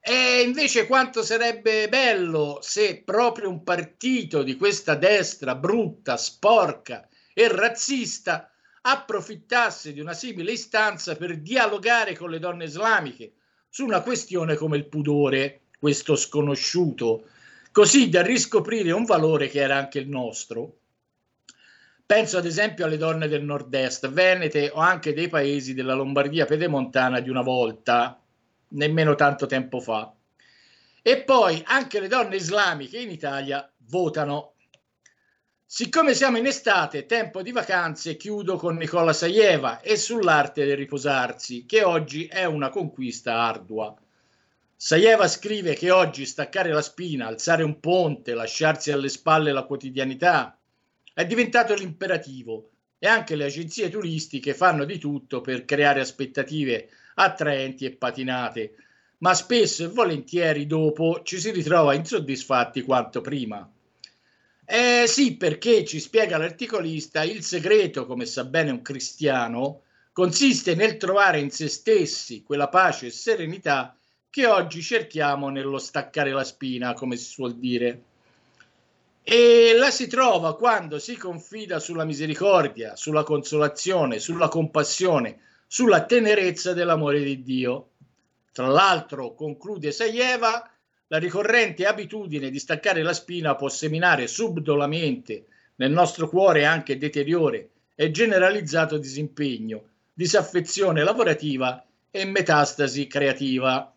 [SPEAKER 28] E invece quanto sarebbe bello se proprio un partito di questa destra brutta, sporca e razzista approfittasse di una simile istanza per dialogare con le donne islamiche su una questione come il pudore, questo sconosciuto, così da riscoprire un valore che era anche il nostro. Penso ad esempio alle donne del nord-est, venete o anche dei paesi della Lombardia pedemontana di una volta, nemmeno tanto tempo fa. E poi anche le donne islamiche in Italia votano. Siccome siamo in estate, tempo di vacanze, chiudo con Nicola Saieva e sull'arte del riposarsi, che oggi è una conquista ardua. Saieva scrive che oggi staccare la spina, alzare un ponte, lasciarsi alle spalle la quotidianità è diventato l'imperativo e anche le agenzie turistiche fanno di tutto per creare aspettative attraenti e patinate, ma spesso e volentieri dopo ci si ritrova insoddisfatti quanto prima. Eh sì, perché ci spiega l'articolista, il segreto, come sa bene un cristiano, consiste nel trovare in se stessi quella pace e serenità che oggi cerchiamo nello staccare la spina, come si suol dire. E la si trova quando si confida sulla misericordia, sulla consolazione, sulla compassione, sulla tenerezza dell'amore di Dio. Tra l'altro, conclude Saieva, la ricorrente abitudine di staccare la spina può seminare subdolamente nel nostro cuore anche deteriore e generalizzato disimpegno, disaffezione lavorativa e metastasi creativa.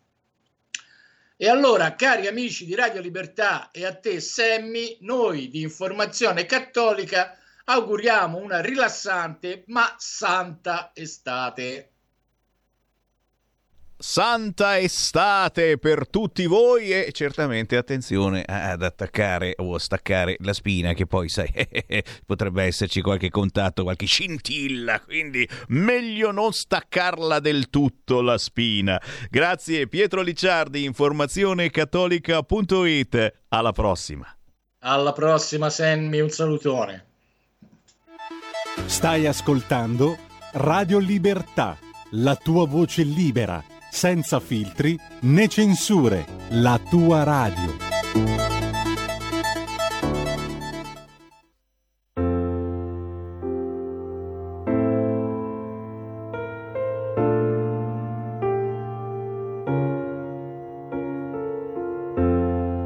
[SPEAKER 28] E allora, cari amici di Radio Libertà e a te Semmi, noi di Informazione Cattolica auguriamo una rilassante ma santa estate.
[SPEAKER 12] Santa estate per tutti voi e certamente attenzione ad attaccare o a staccare la spina che poi sai potrebbe esserci qualche contatto, qualche scintilla, quindi meglio non staccarla del tutto la spina. Grazie Pietro Licciardi, informazionecattolica.it. Alla prossima.
[SPEAKER 28] Alla prossima Sammy, un salutone.
[SPEAKER 11] Stai ascoltando Radio Libertà, la tua voce libera senza filtri né censure, la tua radio.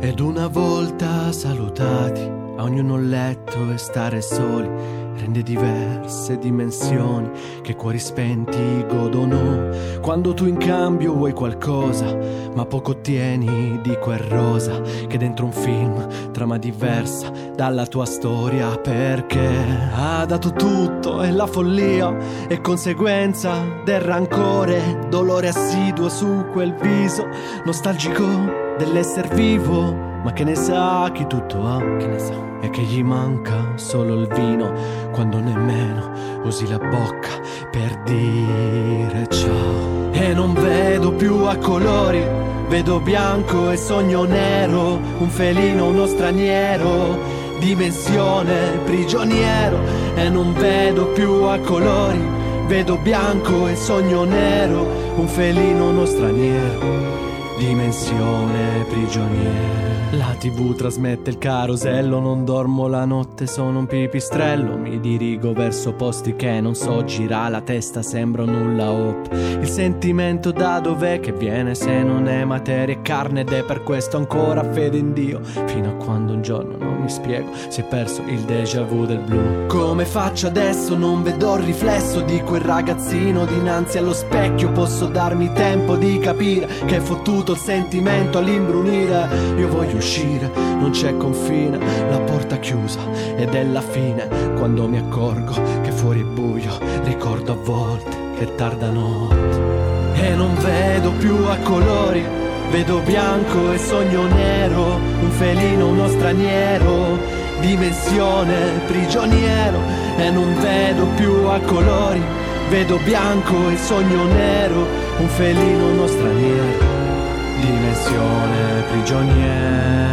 [SPEAKER 29] Ed una volta salutati, a ognuno un letto e stare soli rende diverse dimensioni che cuori spenti godono. Quando tu in cambio vuoi qualcosa, ma poco ottieni di quel rosa che dentro un film trama diversa dalla tua storia perché ha dato tutto e la follia e conseguenza del rancore, dolore assiduo su quel viso nostalgico dell'esser vivo, ma che ne sa chi tutto ha, che ne sa, e che gli manca solo il vino quando nemmeno usi la bocca per dire ciao. E non vedo più a colori, vedo bianco e sogno nero, un felino, uno straniero, dimensione prigioniero, e non vedo più a colori, vedo bianco e sogno nero, un felino, uno straniero dimensione prigioniera. La tv trasmette il carosello, non dormo la notte, sono un pipistrello, mi dirigo verso posti che non so, gira la testa, sembra nulla hop. Il sentimento da dov'è che viene se non è materia e carne ed è per questo ancora fede in Dio, fino a quando un giorno non mi spiego, si è perso il déjà vu del blu. Come faccio adesso? Non vedo il riflesso di quel ragazzino dinanzi allo specchio, posso darmi tempo di capire che è fottuto il sentimento all'imbrunire. Io voglio uscire, non c'è confine, la porta chiusa ed è la fine. Quando mi accorgo che fuori è buio, ricordo a volte che è tarda notte. E non vedo più a colori, vedo bianco e sogno nero, un felino, uno straniero, dimensione prigioniero. E non vedo più a colori, vedo bianco e sogno nero, un felino, uno straniero dimensione prigioniera.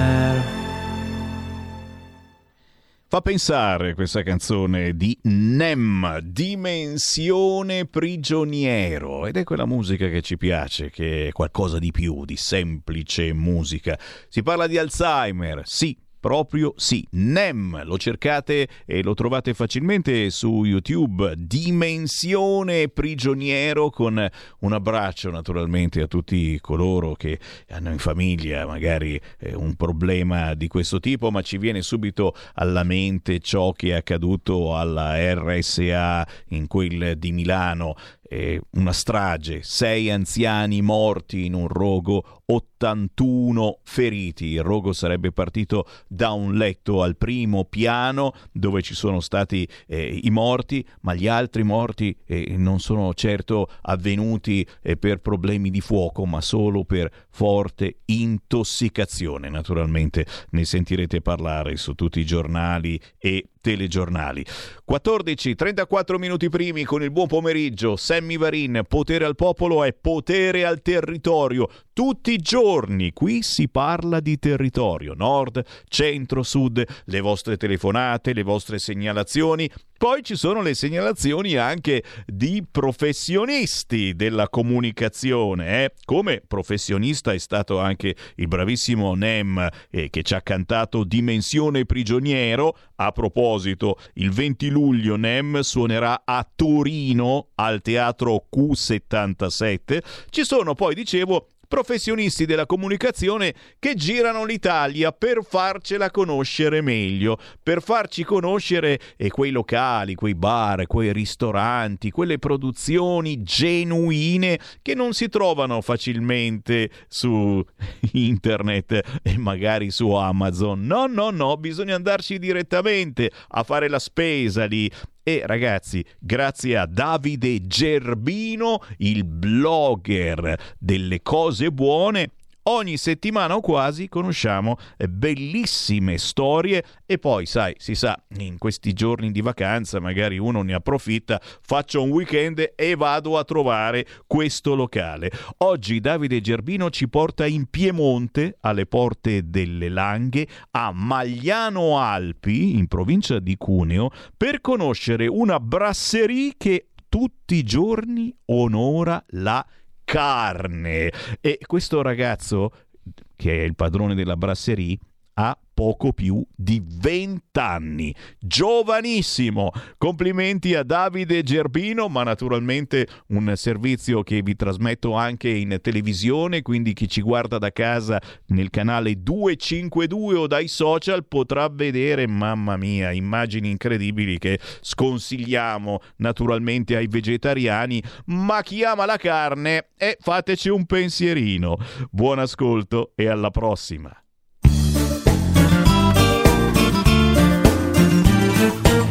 [SPEAKER 12] Fa pensare questa canzone di Nem, Dimensione prigioniero, ed è quella musica che ci piace, che è qualcosa di più di semplice musica. Si parla di Alzheimer, sì, Proprio sì, NEM, lo cercate e lo trovate facilmente su YouTube, Dimensione prigioniero con un abbraccio naturalmente a tutti coloro che hanno in famiglia magari eh, un problema di questo tipo, ma ci viene subito alla mente ciò che è accaduto alla RSA in quel di Milano eh, una strage, sei anziani morti in un rogo, 81 feriti. Il rogo sarebbe partito da un letto al primo piano dove ci sono stati eh, i morti, ma gli altri morti eh, non sono certo avvenuti eh, per problemi di fuoco, ma solo per forte intossicazione. Naturalmente ne sentirete parlare su tutti i giornali e telegiornali. 14, 34 minuti primi con il buon pomeriggio. Sammy Varin, potere al popolo è potere al territorio. Tutti i giorni qui si parla di territorio, nord, centro, sud, le vostre telefonate, le vostre segnalazioni. Poi ci sono le segnalazioni anche di professionisti della comunicazione. Eh? Come professionista è stato anche il bravissimo Nem eh, che ci ha cantato Dimensione prigioniero. A proposito, il 20 luglio Nem suonerà a Torino al teatro Q77. Ci sono poi, dicevo, professionisti della comunicazione che girano l'Italia per farcela conoscere meglio, per farci conoscere e quei locali, quei bar, quei ristoranti, quelle produzioni genuine che non si trovano facilmente su internet e magari su Amazon. No, no, no, bisogna andarci direttamente a fare la spesa lì e ragazzi, grazie a Davide Gerbino, il blogger delle cose buone, ogni settimana o quasi conosciamo eh, bellissime storie e poi, sai, si sa, in questi giorni di vacanza magari uno ne approfitta, faccio un weekend e vado a trovare questo locale. Oggi Davide Gerbino ci porta in Piemonte, alle porte delle Langhe, a Magliano Alpi, in provincia di Cuneo, per conoscere una brasserie che tutti i giorni onora la carne. E questo ragazzo, che è il padrone della brasserie, ha poco più di 20 anni. Giovanissimo! Complimenti a Davide Gerbino, ma naturalmente un servizio che vi trasmetto anche in televisione, quindi chi ci guarda da casa nel canale 252 o dai social potrà vedere, mamma mia, immagini incredibili che sconsigliamo naturalmente ai vegetariani, ma chi ama la carne, eh, fateci un pensierino. Buon ascolto e alla prossima!
[SPEAKER 30] Meraviglia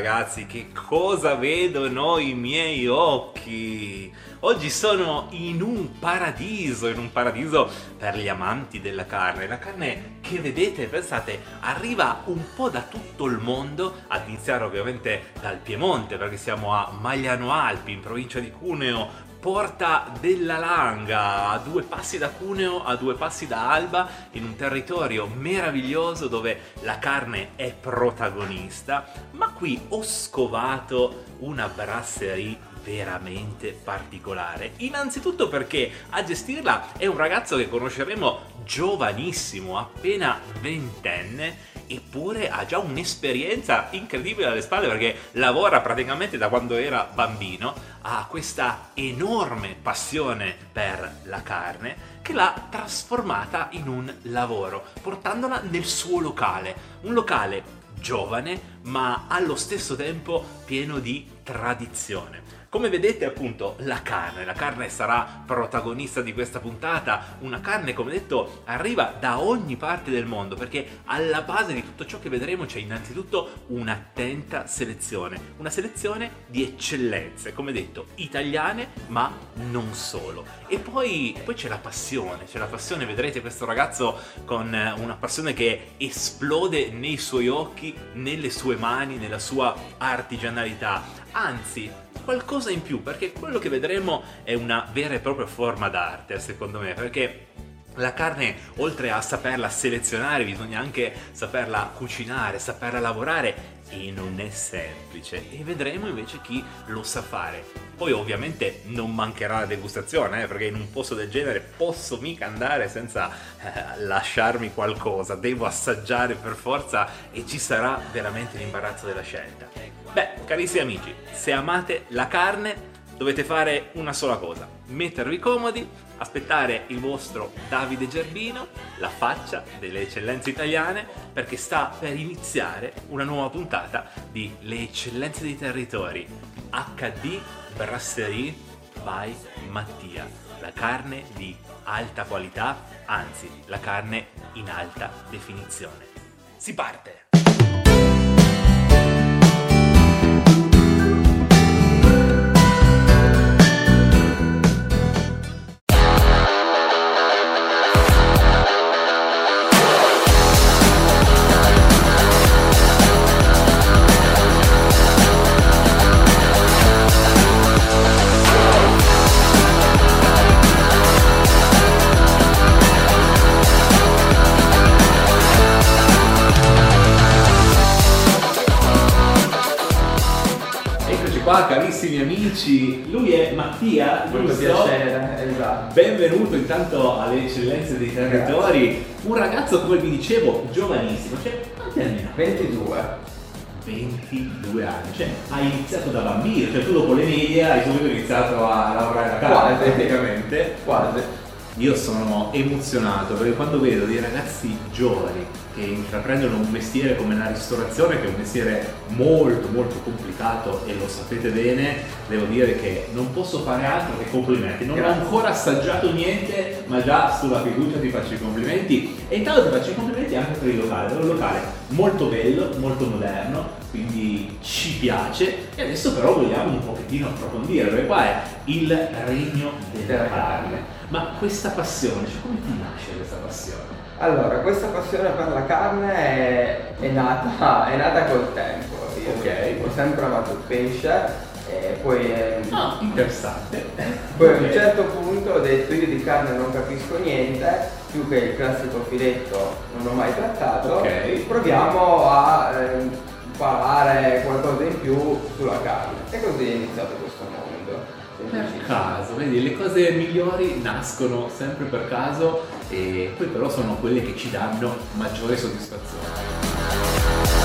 [SPEAKER 30] ragazzi, che cosa vedono i miei occhi? Oggi sono in un paradiso, in un paradiso per gli amanti della carne. La carne che vedete, pensate, arriva un po' da tutto il mondo, ad iniziare ovviamente dal Piemonte, perché siamo a Magliano Alpi, in provincia di Cuneo, Porta della Langa, a due passi da Cuneo, a due passi da Alba, in un territorio meraviglioso dove la carne è protagonista, ma qui ho scovato una brasserie veramente particolare. Innanzitutto perché a gestirla è un ragazzo che conosceremo giovanissimo, appena ventenne, eppure ha già un'esperienza incredibile alle spalle perché lavora praticamente da quando era bambino, ha questa enorme passione per la carne che l'ha trasformata in un lavoro, portandola nel suo locale, un locale giovane ma allo stesso tempo pieno di tradizione. Come vedete appunto la carne, la carne sarà protagonista di questa puntata, una carne come detto arriva da ogni parte del mondo perché alla base di tutto ciò che vedremo c'è innanzitutto un'attenta selezione, una selezione di eccellenze, come detto, italiane ma non solo. E poi, poi c'è la passione, c'è la passione, vedrete questo ragazzo con una passione che esplode nei suoi occhi, nelle sue mani, nella sua artigianalità. Anzi, qualcosa in più, perché quello che vedremo è una vera e propria forma d'arte, secondo me, perché La carne, oltre a saperla selezionare, bisogna anche saperla cucinare, saperla lavorare e non è semplice. E vedremo invece chi lo sa fare. Poi ovviamente non mancherà la degustazione, eh, perché in un posto del genere posso mica andare senza eh, lasciarmi qualcosa, devo assaggiare per forza e ci sarà veramente l'imbarazzo della scelta. Beh, carissimi amici, se amate la carne dovete fare una sola cosa, mettervi comodi, aspettare il vostro Davide Gerbino, la faccia delle eccellenze italiane, perché sta per iniziare una nuova puntata di Le eccellenze dei territori, HD Brasserie by Mattia, la carne di alta qualità, anzi la carne in alta definizione. Si parte! Amici, lui è Mattia,
[SPEAKER 31] Molto piacere, esatto.
[SPEAKER 30] Benvenuto intanto alle eccellenze dei territori, un ragazzo come vi dicevo giovanissimo, cioè quanti anni ha?
[SPEAKER 31] 22.
[SPEAKER 30] 22 anni, cioè hai iniziato da bambino, cioè tu dopo le medie hai subito iniziato a lavorare da casa
[SPEAKER 31] Quasi.
[SPEAKER 30] praticamente.
[SPEAKER 31] Quasi.
[SPEAKER 30] Io sono emozionato perché quando vedo dei ragazzi giovani che intraprendono un mestiere come la ristorazione, che è un mestiere molto molto complicato e lo sapete bene, devo dire che non posso fare altro che complimenti. Non ho ancora assaggiato niente, ma già sulla fiducia ti faccio i complimenti. E intanto ti faccio i complimenti anche per il locale, è un locale molto bello, molto moderno, quindi ci piace. E adesso però vogliamo un pochettino approfondire, perché qua è il regno della carne. Ma questa passione, cioè come ti nasce questa passione?
[SPEAKER 31] Allora, questa passione per la carne è, è nata, è nata col tempo. Io
[SPEAKER 30] Ok.
[SPEAKER 31] ho sempre amato il pesce e poi, ehm,
[SPEAKER 30] Ah, interessante.
[SPEAKER 31] poi a un certo punto ho detto io di carne non capisco niente, più che il classico filetto non ho mai trattato,
[SPEAKER 30] Ok.
[SPEAKER 31] proviamo a ehm, imparare qualcosa in più sulla carne. E così è iniziato questo mondo.
[SPEAKER 30] Per caso, vedi, le cose migliori nascono sempre per caso e poi però sono quelle che ci danno maggiore soddisfazione.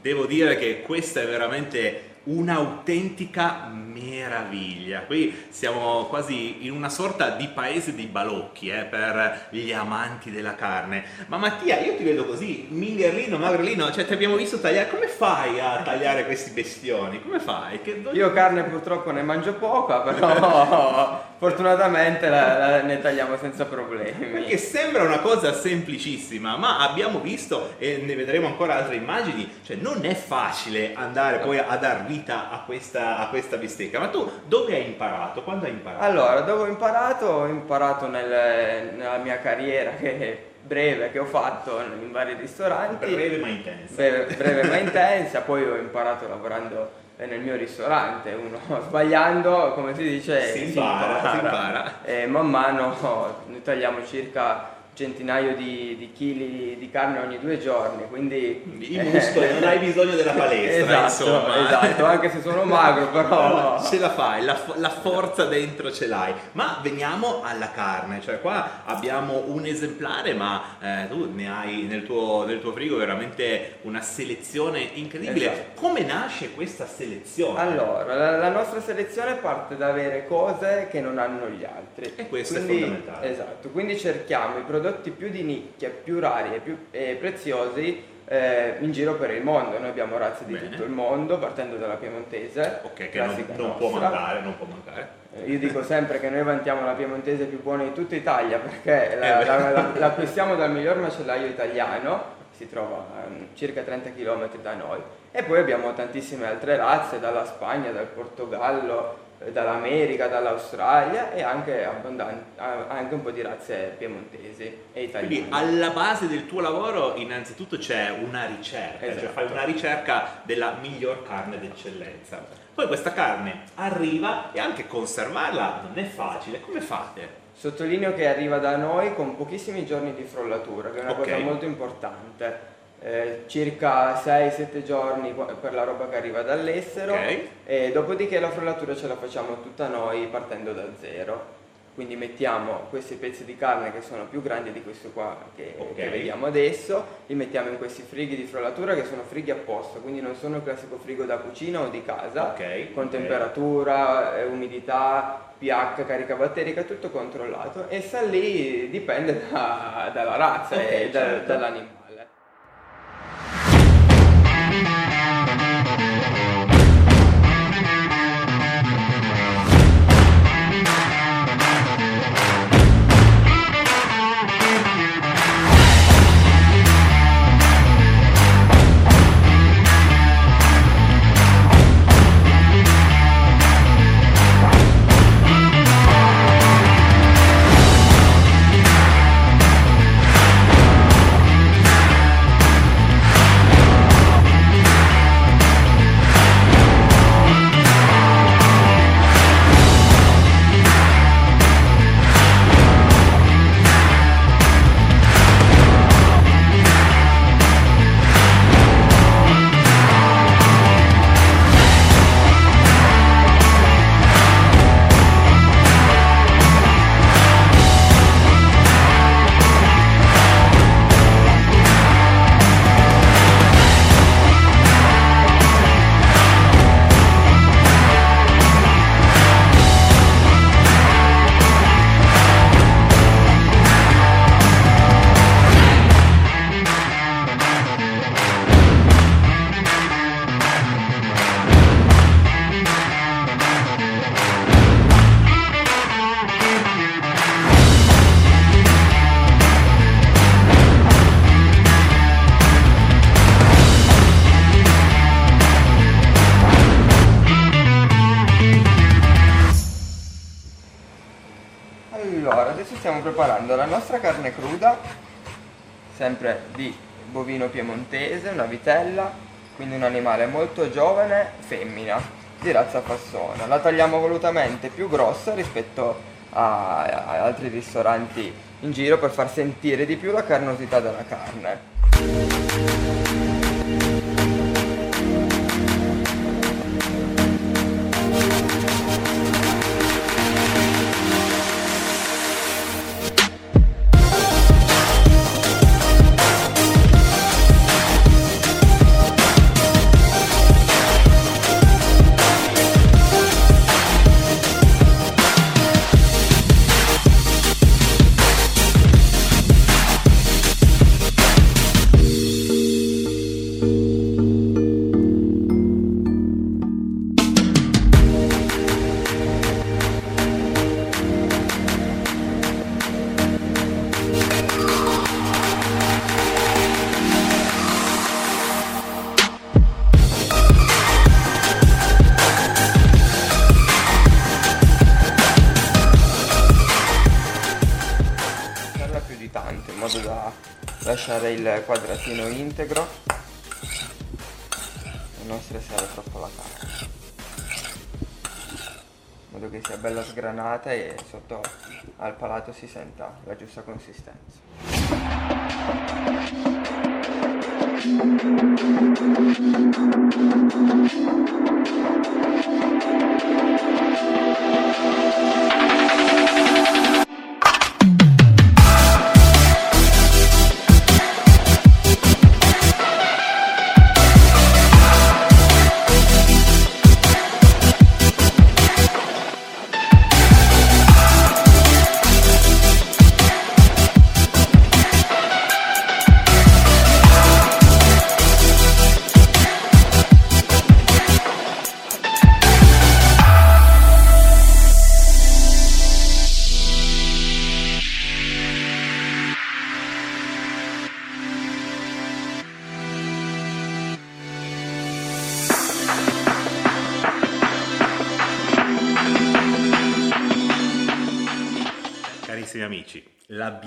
[SPEAKER 30] Devo dire che questa è veramente un'autentica meraviglia. Qui siamo quasi in una sorta di paese dei balocchi eh, per gli amanti della carne. Ma Mattia, io ti vedo così, migliorlino, magrolino, cioè ti abbiamo visto tagliare. Come fai a tagliare questi bestioni? Come fai? Che...
[SPEAKER 31] Io carne purtroppo ne mangio poca, però fortunatamente la- la- ne tagliamo senza problemi.
[SPEAKER 30] Perché sembra una cosa semplicissima, ma abbiamo visto e ne vedremo ancora altre immagini, cioè non è facile andare poi a dar vita a questa, a questa bistecca. Ma tu dove hai imparato? Quando hai imparato?
[SPEAKER 31] Allora, dove ho imparato? Ho imparato nel- nella mia carriera che breve che ho fatto in vari ristoranti.
[SPEAKER 30] Breve ma intensa.
[SPEAKER 31] Breve, breve ma intensa, poi ho imparato lavorando nel mio ristorante, uno sbagliando, come si dice,
[SPEAKER 30] Si impara, si impara.
[SPEAKER 31] E man mano noi tagliamo circa centinaio di, di chili di carne ogni due giorni, quindi...
[SPEAKER 30] I muscoli, non hai bisogno della palestra,
[SPEAKER 31] esatto,
[SPEAKER 30] insomma.
[SPEAKER 31] Esatto, anche se sono magro, però...
[SPEAKER 30] Ce la fai, la, la forza dentro ce l'hai. Ma veniamo alla carne, cioè qua abbiamo un esemplare, ma eh, tu ne hai nel tuo, nel tuo frigo veramente una selezione incredibile.
[SPEAKER 31] Esatto.
[SPEAKER 30] Come nasce questa selezione?
[SPEAKER 31] Allora, la, la nostra selezione parte da avere cose che non hanno gli altri.
[SPEAKER 30] E questo è
[SPEAKER 31] Quindi-
[SPEAKER 30] fondamentale.
[SPEAKER 31] Esatto, quindi cerchiamo i prodotti più di nicchia, più rari e più eh, preziosi eh, in giro per il mondo. Noi abbiamo razze di
[SPEAKER 30] Bene.
[SPEAKER 31] tutto il mondo, partendo dalla piemontese.
[SPEAKER 30] Ok, che non, non può mancare, non può mancare.
[SPEAKER 31] Eh, Io dico sempre che noi vantiamo la piemontese più buona di tutta Italia perché
[SPEAKER 30] Eh
[SPEAKER 31] la- la- la- l'acquistiamo dal miglior macellaio italiano. si trova ehm, circa 30 km da noi. E poi abbiamo tantissime altre razze, dalla Spagna, dal Portogallo, dall'America, dall'Australia e anche, anche un po' di razze piemontesi e italiane.
[SPEAKER 30] Quindi alla base del tuo lavoro innanzitutto c'è una ricerca, cioè
[SPEAKER 31] Esatto.
[SPEAKER 30] fai una ricerca della miglior carne d'eccellenza. Poi questa carne arriva e anche conservarla non è facile, come fate?
[SPEAKER 31] Sottolineo che arriva da noi con pochissimi giorni di frollatura, che è una
[SPEAKER 30] Ok.
[SPEAKER 31] cosa molto importante. Eh, circa 6-7 giorni per la roba che arriva dall'estero
[SPEAKER 30] Ok.
[SPEAKER 31] e dopodiché la frollatura ce la facciamo tutta noi partendo da zero. Quindi mettiamo questi pezzi di carne che sono più grandi di questo qua che,
[SPEAKER 30] Ok.
[SPEAKER 31] che vediamo adesso, li mettiamo in questi frighi di frollatura che sono frighi apposta, quindi non sono il classico frigo da cucina o di casa,
[SPEAKER 30] Ok,
[SPEAKER 31] con temperatura, eh, umidità, pH, carica batterica, tutto controllato e sta lì dipende da- dalla razza e da-
[SPEAKER 30] certo.
[SPEAKER 31] dall'animale. Carne cruda, sempre di bovino piemontese, una vitella, quindi un animale molto giovane, femmina, di razza fassona. La tagliamo volutamente più grossa rispetto a, a altri ristoranti in giro per far sentire di più la carnosità della carne. modo da lasciare il quadratino integro. E non stressare troppo la carta in modo che sia bella sgranata e sotto al palato si senta la giusta consistenza.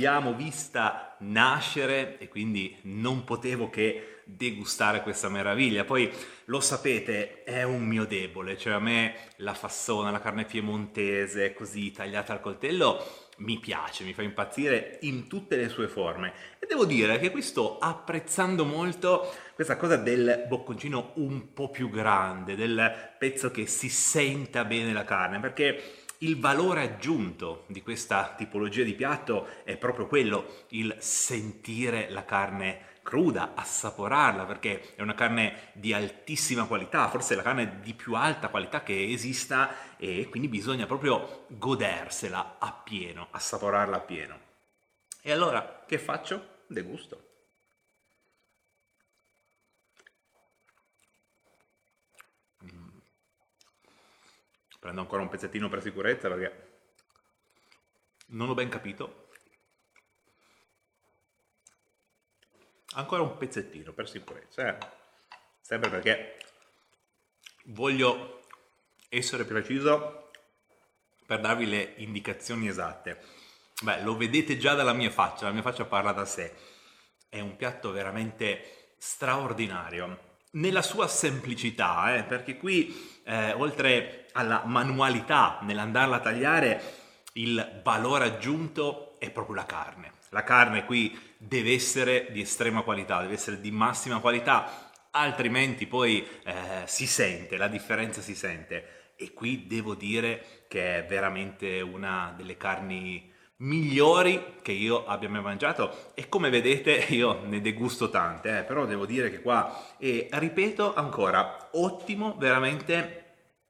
[SPEAKER 30] L'abbiamo vista nascere e quindi non potevo che degustare questa meraviglia. Poi lo sapete, è un mio debole, cioè a me la fassona, la carne piemontese così tagliata al coltello mi piace, mi fa impazzire in tutte le sue forme. E devo dire che qui sto apprezzando molto questa cosa del bocconcino un po' più grande, del pezzo che si senta bene la carne, perché il valore aggiunto di questa tipologia di piatto è proprio quello, il sentire la carne cruda, assaporarla, perché è una carne di altissima qualità, forse la carne di più alta qualità che esista e quindi bisogna proprio godersela appieno, assaporarla appieno. E allora che faccio? Degusto. Prendo ancora un pezzettino per sicurezza perché non ho ben capito. Ancora un pezzettino per sicurezza, eh? sempre perché voglio essere preciso per darvi le indicazioni esatte. Beh, lo vedete già dalla mia faccia, la mia faccia parla da sé. È un piatto veramente straordinario nella sua semplicità, eh, perché qui eh, oltre alla manualità nell'andarla a tagliare, il valore aggiunto è proprio la carne. La carne qui deve essere di estrema qualità, deve essere di massima qualità, altrimenti poi eh, si sente, la differenza si sente. E qui devo dire che è veramente una delle carni migliori che io abbia mai mangiato e come vedete io ne degusto tante, eh, però devo dire che qua, e ripeto ancora, ottimo veramente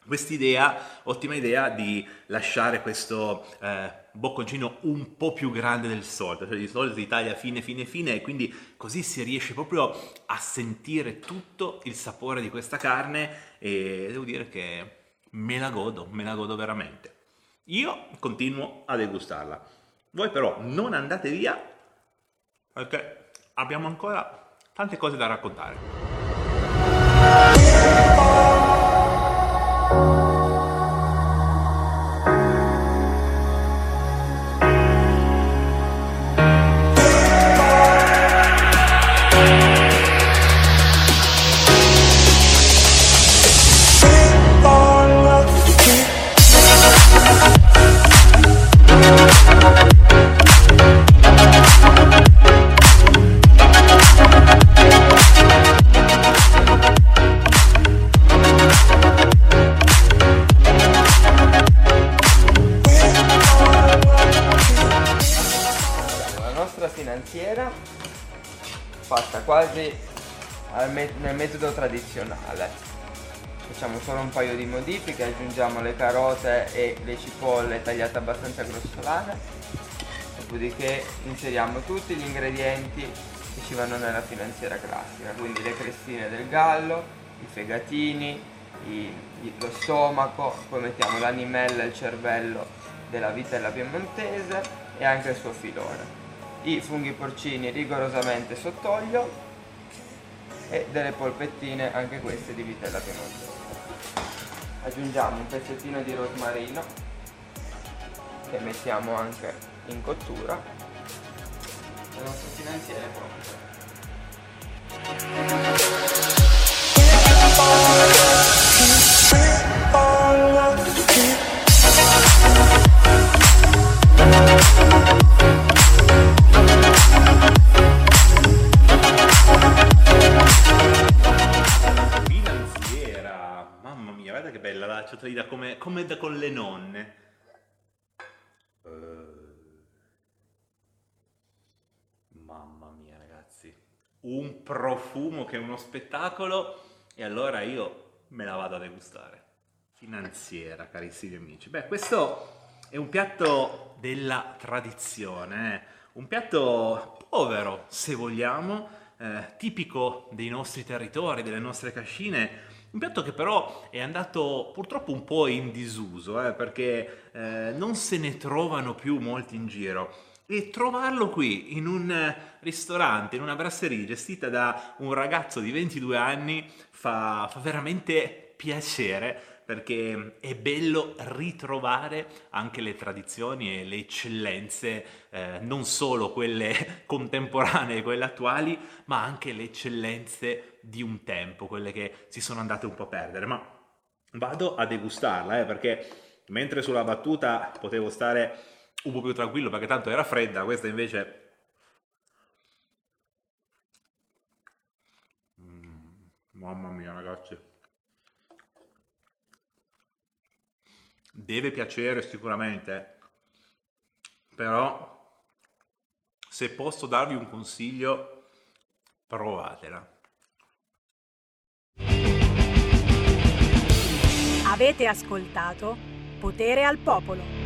[SPEAKER 30] quest'idea, ottima idea di lasciare questo eh, bocconcino un po' più grande del solito, cioè di solito si taglia fine, fine, fine e quindi così si riesce proprio a sentire tutto il sapore di questa carne e devo dire che me la godo, me la godo veramente. Io continuo a degustarla. Voi però non andate via perché abbiamo ancora tante cose da raccontare.
[SPEAKER 31] Quasi nel metodo tradizionale. Facciamo solo un paio di modifiche, aggiungiamo le carote e le cipolle tagliate abbastanza grossolane, dopodiché inseriamo tutti gli ingredienti che ci vanno nella finanziera classica, quindi le crestine del gallo, i fegatini, i, lo stomaco, poi mettiamo l'animella e il cervello della vitella piemontese e anche il suo filone i funghi porcini rigorosamente sott'olio e delle polpettine anche queste di vitella piemontese aggiungiamo un pezzettino di rosmarino che mettiamo anche in cottura. La nostra finanziera è pronta
[SPEAKER 30] guarda che bella la ciotolina come, come da con le nonne. Uh, mamma mia ragazzi, un profumo che è uno spettacolo e allora io me la vado a degustare. Finanziera, carissimi amici. Beh, questo è un piatto della tradizione, eh? un piatto povero se vogliamo, eh, tipico dei nostri territori, delle nostre cascine un piatto che però è andato purtroppo un po' in disuso, eh, perché eh, non se ne trovano più molti in giro. E trovarlo qui, in un ristorante, in una brasserie gestita da un ragazzo di 22 anni, fa, fa veramente piacere perché è bello ritrovare anche le tradizioni e le eccellenze, eh, non solo quelle contemporanee, quelle attuali, ma anche le eccellenze di un tempo, quelle che si sono andate un po' a perdere. Ma vado a degustarla, eh, perché mentre sulla battuta potevo stare un po' più tranquillo perché tanto era fredda, questa invece Mamma mia, ragazzi. Deve piacere sicuramente, però se posso darvi un consiglio, provatela.
[SPEAKER 23] Avete ascoltato Potere al Popolo.